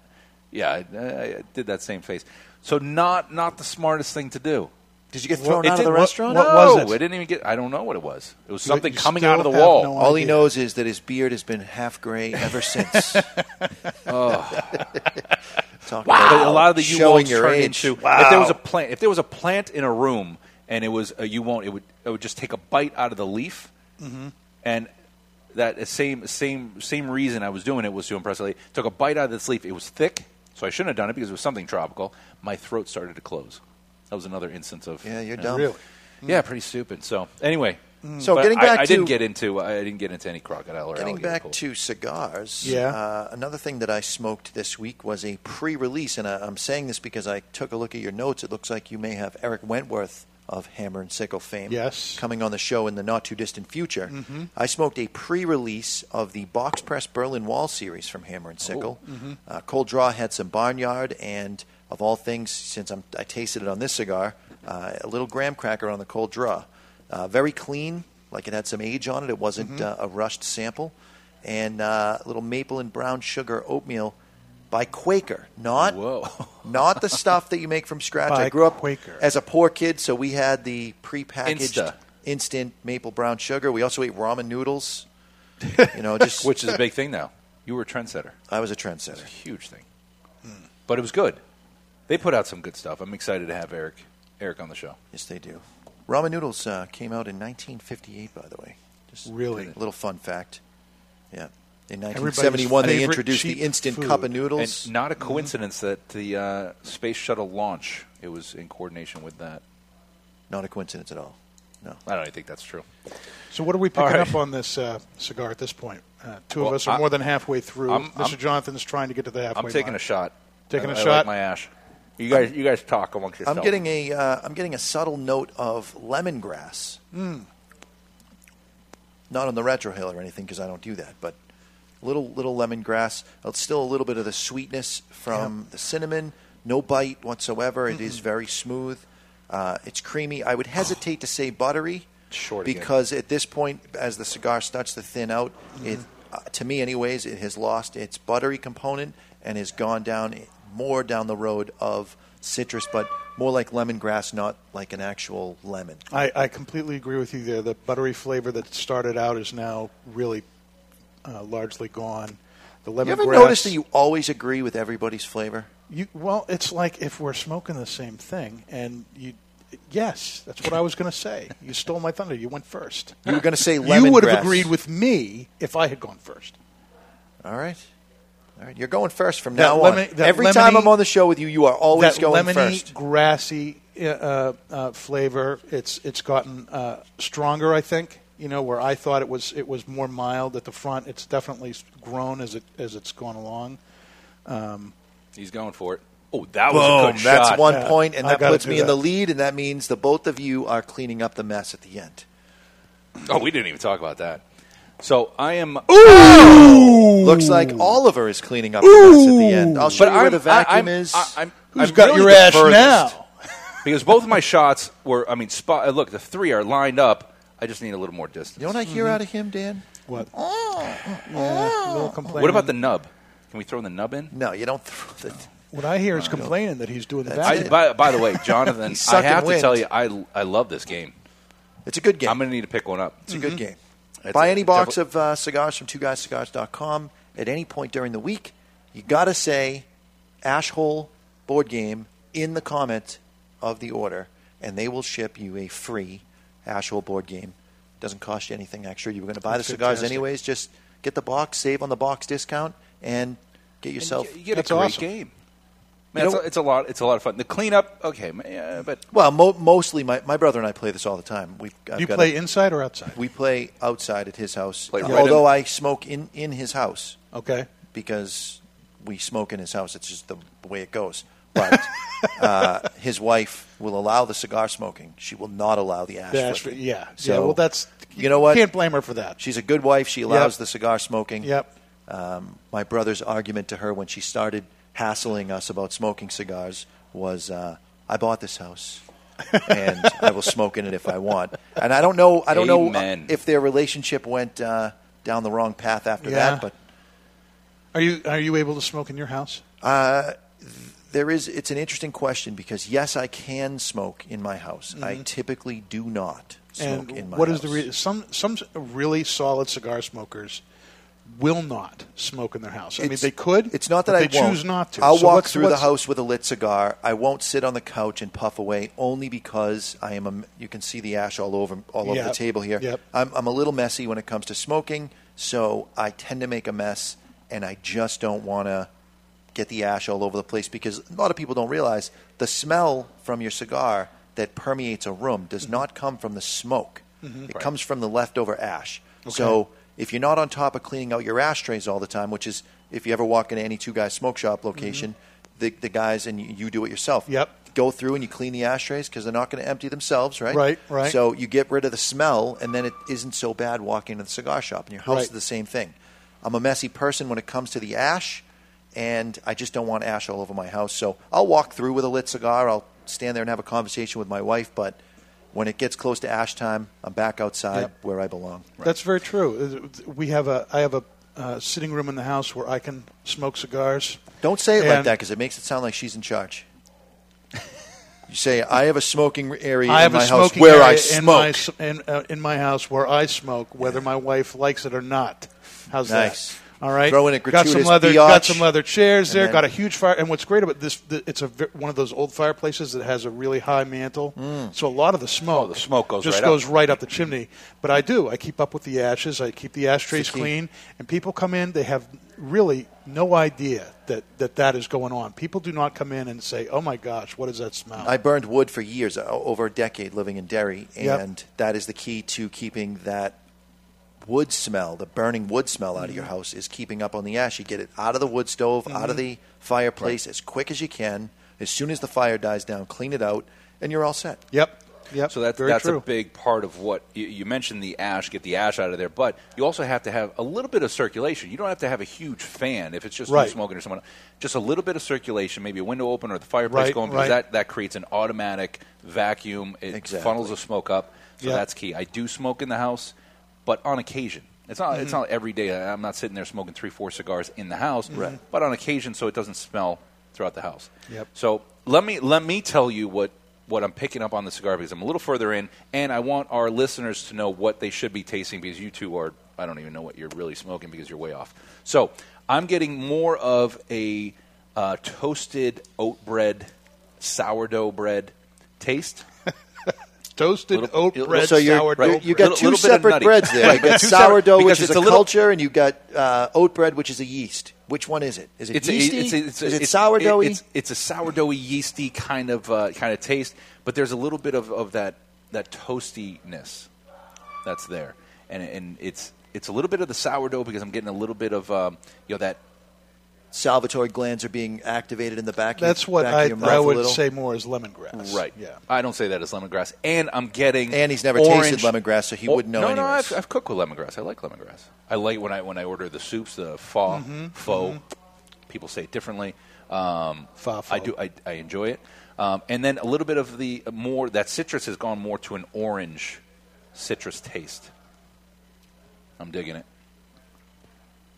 Yeah, I, I did that same face. So not not the smartest thing to do. Did you get thrown It out of the restaurant? what no, was it? I didn't even get. I don't know what it was. It was something you coming out of the wall. no All he knows is that his beard has been half gray ever since. Talk about But a lot of the you showing won't turn age. into if there was a plant if there was a plant in a room and it was a you won't it would it would just take a bite out of the leaf Mm-hmm. and that same same same reason I was doing it was to impress a. Took a bite out of this leaf. It was thick, so I shouldn't have done it because it was something tropical. My throat started to close. That was another instance of Yeah, you're you dumb. Really? Yeah, pretty stupid. So anyway, So but getting I- back I, to- didn't get into I didn't get into any crocodile or Getting back poop. to cigars, Yeah. uh, another thing that I smoked this week was a pre-release, and I, I'm saying this because I took a look at your notes. It looks like you may have Eric Wentworth of Hammer and Sickle fame Yes. coming on the show in the not too distant future. I smoked a pre-release of the Box Press Berlin Wall series from Hammer and Sickle. Uh, Cold Draw had some Barnyard, and of all things, since I'm, I tasted it on this cigar, uh, a little graham cracker on the Cold Draw. Uh, very clean, like it had some age on it. It wasn't uh, a rushed sample. And uh, a little maple and brown sugar oatmeal by Quaker. Not, Whoa. not the stuff that you make from scratch. By I grew up Quaker. as a poor kid, so we had the prepackaged Insta. instant maple brown sugar. We also ate ramen noodles. You know, just which is a big thing now. You were a trendsetter. I was a trendsetter. It's a huge thing. But it was good. They put out some good stuff. I'm excited to have Eric Eric on the show. Yes, they do. Ramen noodles uh, came out in 1958, by the way. Just Really? a little fun fact. Yeah. In 1971, they introduced the instant food. cup of noodles. And not a coincidence that the uh, space shuttle launch it was in coordination with that. Not a coincidence at all. No. I don't even think that's true. So what are we picking All right. up on this uh, cigar at this point? Uh, two Well, of us are I- more than halfway through. I'm- Mr. I'm- Jonathan's trying to get to the halfway I'm taking mark. a shot. Taking I- a I shot? Like my ash. You guys, you guys talk amongst yourselves. I'm getting a uh, I'm getting a subtle note of lemongrass. Hmm. Not on the retrohale or anything because I don't do that, but little little lemongrass. It's still a little bit of the sweetness from the cinnamon. No bite whatsoever. It is very smooth. Uh, it's creamy. I would hesitate to say buttery Short again. because at this point, as the cigar starts to thin out, it uh, to me, anyways, it has lost its buttery component and has gone down more down the road of citrus, but more like lemongrass, not like an actual lemon. I, I completely agree with you there. The buttery flavor that started out is now really uh, largely gone. The lemongrass. You ever notice that you always agree with everybody's flavor? You, well, it's like if we're smoking the same thing, and you. Yes, that's what I was going to say. You stole my thunder. You went first. You were going to say lemongrass. You would have agreed with me if I had gone first. All right. All right. You're going first from That now lemon- on. that Every time I'm on the show with you, you are always that going lemony, first. grassy uh, uh, flavor. It's it's gotten uh, stronger. I think you know where I thought it was it was more mild at the front. It's definitely grown as it as it's gone along. Um, He's going for it. Oh, that was a good That's shot. one Yeah, point, and I that puts do me in the lead, and that means the both of you are cleaning up the mess at the end. Oh, we didn't even talk about that. So I am. Ooh! Looks like Oliver is cleaning up the mess at the end. I'll show But you where I'm, the vacuum I, I'm, is. I, I'm, Who's I'm got really your the ash furthest. now? because both of my shots were. I mean, spot. uh, Look, the three are lined up. I just need a little more distance. you know what I hear out of him, Dan? what? Yeah, a little complaining. What about the nub? Can Can we throw the nub in? No, you don't throw the. What I hear is complaining that he's doing the That's back. it. end. by, by the way, Jonathan, I sucking have to tell you, I, I love this game. It's a good game. I'm going to need to pick one up. It's a good game. It's Buy any box of uh, cigars from twoguyscigars.com at any point during the week. You got to say Ashhole board game in the comment of the order, and they will ship you a free Ashhole board game. Doesn't cost you anything extra. You were going to buy That's the cigars fantastic. anyways. Just get the box, save on the box discount, and get yourself. you, you get a great awesome. game. Man, it's, a, it's a lot. It's a lot of fun. The cleanup, okay, ma- but Well, mo- mostly my, my brother and I play this all the time. We've Do you got play a- inside or outside? we play outside at his house. Play Uh, right although in- I smoke in, in his house. Okay. because we smoke in his house. It's just the, the way it goes. But uh, his wife will allow the cigar smoking. She will not allow the ash. The ash- flipping. yeah. So yeah. Well, that's you know what? Can't blame her for that. She's a good wife. She allows Yep. the cigar smoking. Yep. Um, my brother's argument to her when she started hassling us about smoking cigars was, uh, "I bought this house." and I will smoke in it if I want. And I don't know. I don't Amen. know if their relationship went uh, down the wrong path after Yeah. that. But Are you are you able to smoke in your house? Uh, there is. It's an interesting question because yes, I can smoke in my house. I typically do not smoke and in my what house. is the re- some some really solid cigar smokers will not smoke in their house. I mean, they could. It's not that I choose not to. I'll So walk what's- through the house with a lit cigar. I won't sit on the couch and puff away, only because I am. A, you can see the ash all over all over the table here. Yep. I'm, I'm a little messy when it comes to smoking, so I tend to make a mess, and I just don't want to get the ash all over the place because a lot of people don't realize the smell from your cigar that permeates a room does mm-hmm. not come from the smoke. Mm-hmm. It comes from the leftover ash. So if you're not on top of cleaning out your ashtrays all the time, which is if you ever walk into any two guys smoke shop location, mm-hmm. the, the guys and you, you do it yourself. Yep. Go through and you clean the ashtrays because they're not going to empty themselves, right? Right, right. So you get rid of the smell, and then it isn't so bad walking into the cigar shop. And your house Right. is the same thing. I'm a messy person when it comes to the ash, and I just don't want ash all over my house. So I'll walk through with a lit cigar. I'll stand there and have a conversation with my wife, but when it gets close to ash time, I'm back outside Yep. where I belong. That's very true. We have a I have a uh, sitting room in the house where I can smoke cigars. Don't say it like that because it makes it sound like she's in charge. you say, I have a smoking area I have in my a house where I smoke. in my in, uh, in my house where I smoke, whether my wife likes it or not. How's Nice. that? All right. Throw in a got some leather. biatch. Got some leather chairs there. then- got a huge fire. And what's great about this? It's a one of those old fireplaces that has a really high mantle. Mm. So a lot of the smoke, Oh, the smoke goes just right up. goes right up the chimney. But I do. I keep up with the ashes. I keep the ashtrays It's the key. clean. And people come in. They have really no idea that, that that is going on. People do not come in and say, "Oh my gosh, what does that smell?" I burned wood for years, over a decade living in Derry, Yep. and that is the key to keeping that wood smell, the burning wood smell out of your Mm-hmm. house, is keeping up on the ash. You get it out of the wood stove, out Mm-hmm. of the fireplace as quick as you can. As soon as the fire dies down, clean it out, and you're all set. Yep. Yep. So that's that's true. a big part of what you, you mentioned the ash, get the ash out of there, but you also have to have a little bit of circulation. You don't have to have a huge fan if it's just Right. you smoking or someone. Just a little bit of circulation, maybe a window open or the fireplace Right, going because right. that that creates an automatic vacuum. It Exactly. funnels the smoke up. So Yeah. that's key. I do smoke in the house, but on occasion. It's not. Mm-hmm. It's not every day. I'm not sitting there smoking three, four cigars in the house. Right. But on occasion, so it doesn't smell throughout the house. Yep. So let me let me tell you what what I'm picking up on the cigar because I'm a little further in, and I want our listeners to know what they should be tasting because you two are. I don't even know what you're really smoking because you're way off. So I'm getting more of a uh, toasted oat bread, sourdough bread taste. Toasted Little- oat little- bread, So you're, sourdough. you're- you got two little separate breads there. You got sourdough, which is a, a little- culture, and you got uh, oat bread, which is a yeast. Which one is it? Is it It's a, yeasty? it's a, it's a, is it it's, sourdoughy? It's, it's a sourdoughy, yeasty kind of uh, kind of taste, but there's a little bit of, of that that toastiness that's there, and and it's it's a little bit of the sourdough because I'm getting a little bit of um, you know that Salvatory glands are being activated in the back. That's of, what back I, of your mouth I a would little. say more is lemongrass. right. Yeah. I don't say that as lemongrass, and I'm getting And he's never orange- tasted lemongrass, so he Oh, wouldn't know No, no. I've, I've cooked with lemongrass. I like lemongrass. I like when I when I order the soups, the pho, Mm-hmm, pho. People say it differently. Um, Pho, pho. I do. I, I enjoy it. Um, and then a little bit of the more that citrus has gone more to an orange citrus taste. I'm digging it.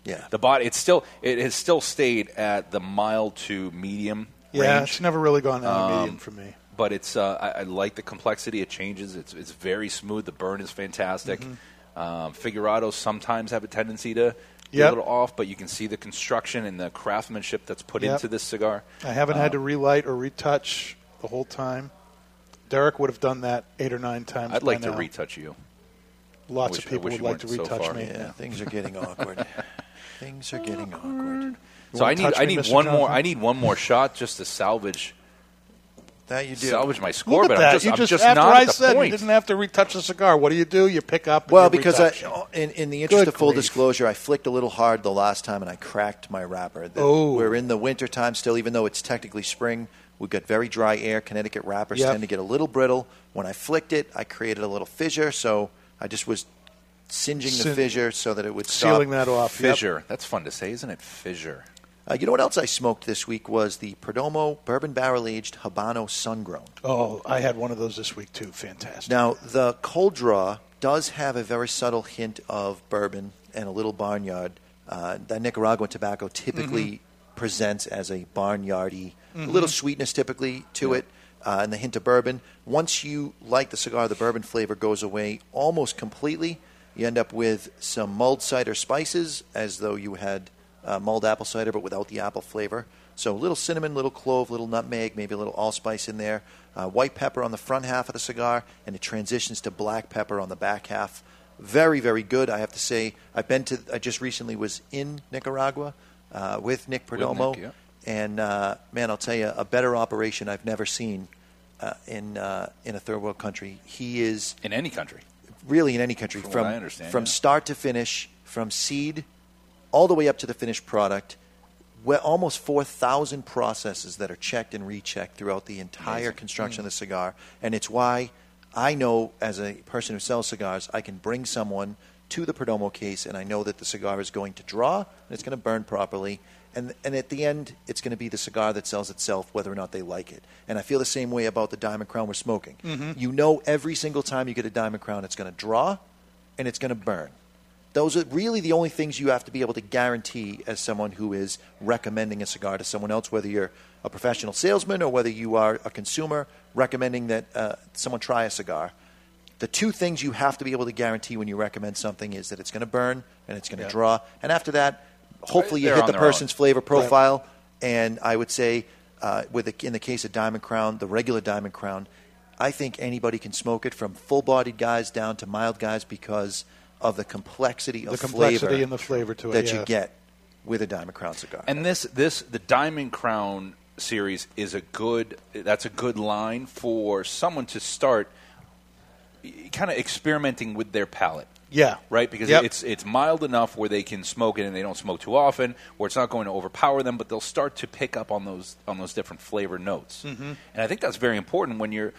Yeah. The body, it's still it has still stayed at the mild to medium Yeah, range. it's never really gone down to Um, medium for me. But it's uh, I, I like the complexity. It changes. It's it's very smooth. The burn is fantastic. Mm-hmm. Um, Figurados sometimes have a tendency to be Yep. a little off, but you can see the construction and the craftsmanship that's put Yep. into this cigar. I haven't Uh, had to relight or retouch the whole time. Derek would have done that eight or nine times. I'd like by to now. retouch you. Lots wish- of people wish would you like to weren't so retouch far. me. Yeah, things are getting awkward. things are getting awkward. So I need touch I need Mr. one more I need one more shot just to salvage That you do. salvage my score. Look but that. I'm just, you I'm just, just after not I at the said point. you didn't have to retouch the cigar. What do you do? You pick up. And Well, you because I, oh, in, in the interest Good of full grief. disclosure, I flicked a little hard the last time and I cracked my wrapper. The- Oh. We're in the winter time still, even though it's technically spring. We've got very dry air. Connecticut wrappers Yep. tend to get a little brittle. When I flicked it, I created a little fissure, so I just was singeing the Sin- fissure so that it would stop. sealing that off. Fissure. That's fun to say, isn't it? Fissure. Uh, you know what else I smoked this week was the Perdomo Bourbon Barrel Aged Habano Sun Grown. Oh, I had one of those this week too. Fantastic. Now, the cold draw does have a very subtle hint of bourbon and a little barnyard. Uh, that Nicaraguan tobacco typically presents as a barnyardy, a little sweetness typically to it, uh, and the hint of bourbon. Once you light the cigar, the bourbon flavor goes away almost completely. You end up with some mulled cider spices, as though you had uh, mulled apple cider, but without the apple flavor. So a little cinnamon, little clove, little nutmeg, maybe a little allspice in there. Uh, white pepper on the front half of the cigar, and it transitions to black pepper on the back half. Very, very good. I have to say, I've been to. I just recently was in Nicaragua uh, with Nick Perdomo, Nick, yeah. and uh, man, I'll tell you, a better operation I've never seen uh, in uh, in a third world country. He is In any country. Really in any country From from from yeah. start to finish, from seed all the way up to the finished product. Almost 4,000 processes that are checked and rechecked throughout the entire construction of the cigar. And it's why I know, as a person who sells cigars, I can bring someone to the Perdomo case and I know that the cigar is going to draw and it's going to burn properly. And, and at the end, it's going to be the cigar that sells itself, whether or not they like it. And I feel the same way about the Diamond Crown we're smoking. You know, every single time you get a Diamond Crown, it's going to draw and it's going to burn. Those are really the only things you have to be able to guarantee as someone who is recommending a cigar to someone else, whether you're a professional salesman or whether you are a consumer recommending that uh, someone try a cigar. The two things you have to be able to guarantee when you recommend something is that it's going to burn and it's going to Yeah. draw. And after that, hopefully you hit the their own. person's flavor profile. And I would say, uh, with the, in the case of Diamond Crown, the regular Diamond Crown, I think anybody can smoke it from full-bodied guys down to mild guys because of the complexity of the complexity flavor and the flavor to it. that yeah. you get with a Diamond Crown cigar. And this this the Diamond Crown series is a good that's a good line for someone to start kind of experimenting with their palate. Yeah. Right, because Yep. it's it's mild enough where they can smoke it and they don't smoke too often, where it's not going to overpower them, but they'll start to pick up on those on those different flavor notes. Mm-hmm. And I think that's very important when you're,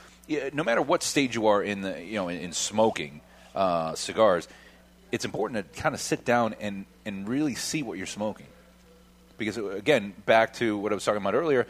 no matter what stage you are in the you know in, in smoking uh, cigars, it's important to kind of sit down and and really see what you're smoking because uh, again, back to what I was talking about earlier,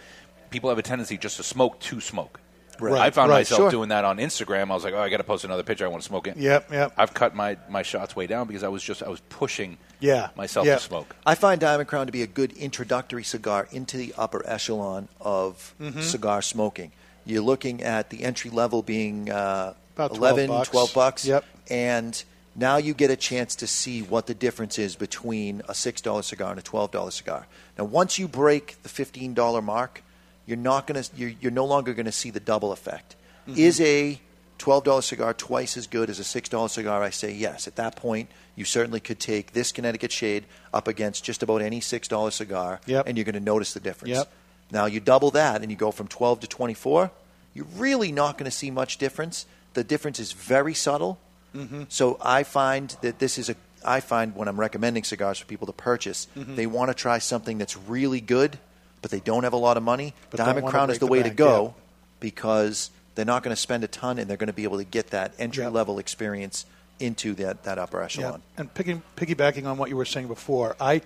people have a tendency just to smoke to smoke. Right, I found right, myself sure. doing that on Instagram. I was like, "Oh, I got to post another picture. I want to smoke it." Yep, yep. I've cut my, my shots way down because I was just I was pushing Yeah, myself yeah. to smoke. I find Diamond Crown to be a good introductory cigar into the upper echelon of Mm-hmm. cigar smoking. You're looking at the entry level being uh, About 12 11, bucks. 12 bucks. Yep. And now you get a chance to see what the difference is between a $6 cigar and a $12 cigar. Now, once you break the $15 mark, you're not going to you're, you're no longer going to see the double effect. Mm-hmm. Is a $12 cigar twice as good as a $6 cigar? I say yes. At that point, you certainly could take this Connecticut Shade up against just about any $6 cigar, Yep. and you're going to notice the difference. Yep. Now, you double that and you go from 12 to 24, you're really not going to see much difference. The difference is very subtle. Mm-hmm. So I find that this is a. I find when I'm recommending cigars for people to purchase, Mm-hmm. they want to try something that's really good, but they don't have a lot of money. But Diamond Crown is the the way to go yeah. because they're not going to spend a ton and they're going to be able to get that entry level experience into that, that upper echelon. And picking, piggybacking on what you were saying before, I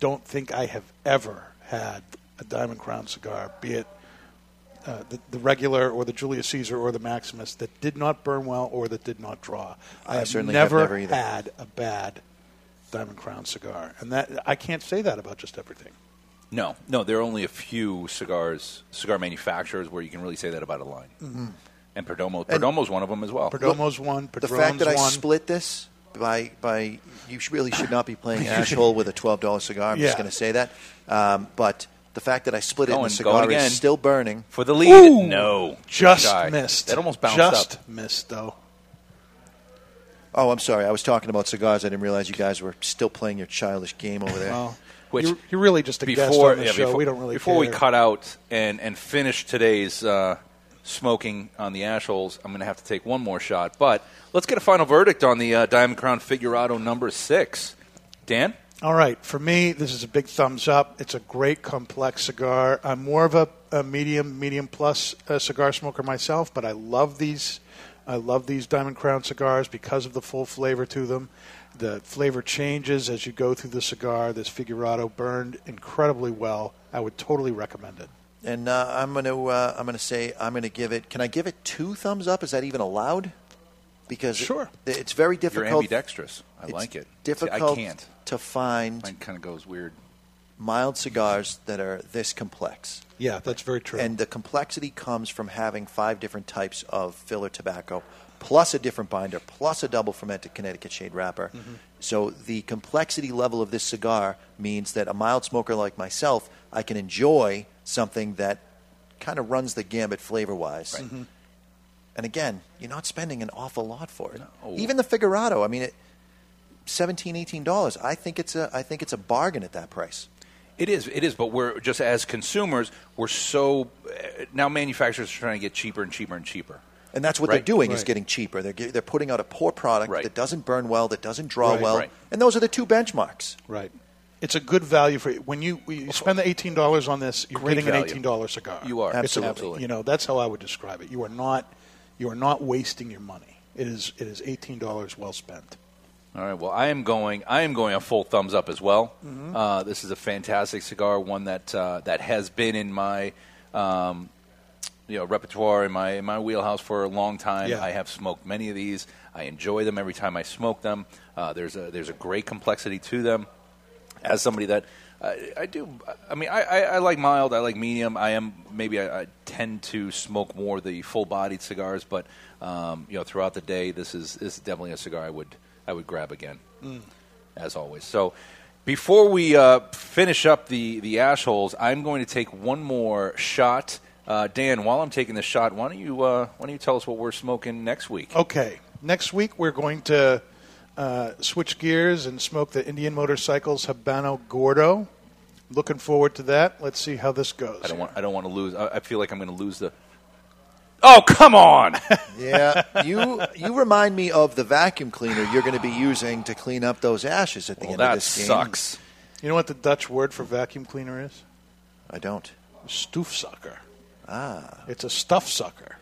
don't think I have ever had a Diamond Crown cigar, be it uh, the, the regular or the Julius Caesar or the Maximus, that did not burn well or that did not draw. I, I have certainly have never, never either. had a bad Diamond Crown cigar, and that I can't say that about just everything. No, no, there are only a few cigars, cigar manufacturers where you can really say that about a line. Mhm. And Perdomo, And- Perdomo's one of them as well. Perdomo's one. the fact that I one. split this by by you really should not be playing Ash Hole with a twelve dollar cigar. I'm just going to say that. Um, but the fact that I split it Going- and the cigar is still burning For the lead, Ooh, no. just Shy. missed. That almost bounced just up. missed though. Oh, I'm sorry. I was talking about cigars. I didn't realize you guys were still playing your childish game over there. Well, Which you're, you're really just a guest before, on the yeah, show. before, we don't really before we cut out and, and finish today's uh, smoking on the ash holes, I'm going to have to take one more shot. But let's get a final verdict on the uh, Diamond Crown Figurado number six. Dan? All right, for me, this is a big thumbs up. It's a great, complex cigar. I'm more of a, a medium, medium plus uh, cigar smoker myself, but I love these. I love these Diamond Crown cigars because of the full flavor to them. The flavor changes as you go through the cigar. This Figurado burned incredibly well. I would totally recommend it. And uh, I'm going to uh, I'm going to say I'm going to give it. Can I give it two thumbs up? Is that even allowed? Because Sure. it, it's very difficult. You're ambidextrous. I it's like it. Difficult See, I can't. to find Mine kind of goes weird. Mild cigars that are this complex. Yeah, that's very true. And the complexity comes from having five different types of filler tobacco, plus a different binder, plus a double fermented Connecticut shade wrapper. Mm-hmm. So the complexity level of this cigar means that a mild smoker like myself, I can enjoy something that kind of runs the gambit flavor wise. Mhm. And again, you're not spending an awful lot for it. No. Even the Figurado, I mean, it, 17 dollars. I think it's a I think it's a bargain at that price. It is, it is, but we're just as consumers, we're so uh, now manufacturers are trying to get cheaper and cheaper and cheaper. And that's what Right. they're doing is getting cheaper. They're, they're putting out a poor product Right. that doesn't burn well, that doesn't draw Right. well. Right. And those are the two benchmarks. Right. It's a good value for when you, when you spend the eighteen dollars on this. You're Great getting an eighteen dollar cigar. You are. It's a- Absolutely. you know that's how I would describe it. You are not you are not wasting your money. It is it is eighteen dollars well spent. All right. Well, I am going. I am going a full thumbs up as well. Mhm. Uh, this is a fantastic cigar, one that uh, that has been in my um, you know repertoire in my in my wheelhouse for a long time. Yeah. I have smoked many of these. I enjoy them every time I smoke them. Uh, there's a there's a great complexity to them. As somebody that uh, I do, I mean, I, I, I like mild. I like medium. I am maybe I, I tend to smoke more the full bodied cigars, but um, you know throughout the day, this is this is definitely a cigar I would I would grab again as always. So before we uh, finish up the, the ash holes, I'm going to take one more shot. Uh, Dan, while I'm taking this shot, why don't you uh, why don't you tell us what we're smoking next week? Okay. Next week we're going to uh, switch gears and smoke the Indian Motorcycles Habano Gordo. Looking forward to that. Let's see how this goes. I don't want I don't want to lose. I, I feel like I'm going to lose the. Oh come on! Yeah, you you remind me of the vacuum cleaner you're going to be using to clean up those ashes at the well, end of this game. That sucks. You know what the Dutch word for vacuum cleaner is? I don't. Stoofsucker. Ah, It's a stuff sucker.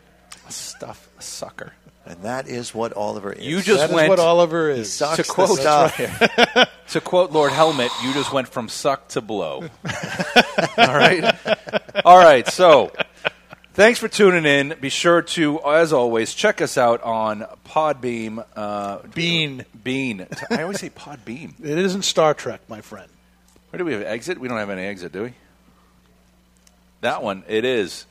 A stuff sucker. and that is what Oliver is. You just That is went what Oliver He is. sucks to the quote stuff. to quote Lord Helmet, you just went from suck to blow. All right, all right. So, thanks for tuning in. Be sure to, as always, check us out on Podbeam. Uh, Bean. Bean. I always say Podbeam. It isn't Star Trek, my friend. Where do we have exit? We don't have any exit, do we? That one, it is.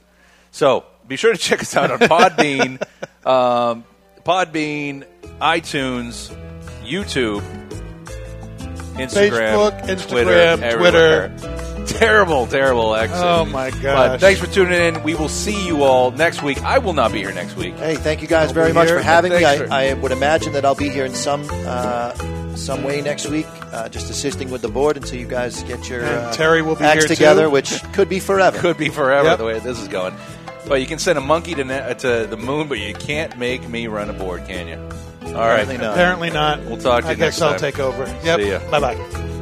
So be sure to check us out on Podbean, um, Podbean, iTunes, YouTube, Instagram, Facebook, Twitter, Instagram, everywhere. Terrible, terrible exit. Oh, my But thanks for tuning in. We will see you all next week. I will not be here next week. Hey, thank you guys I'll very much here. for having me. Thanks for- I, I would imagine that I'll be here in some uh, some way next week, uh, just assisting with the board until you guys get your And uh, Terry will be acts here, too. together, which could be forever. Could be forever Yep. the way this is going. But you can send a monkey to, ne- to the moon, but you can't make me run a board, can you? All right. Apparently not. Apparently not. We'll talk to I you guess next I'll take over. See ya. Yep. Bye bye.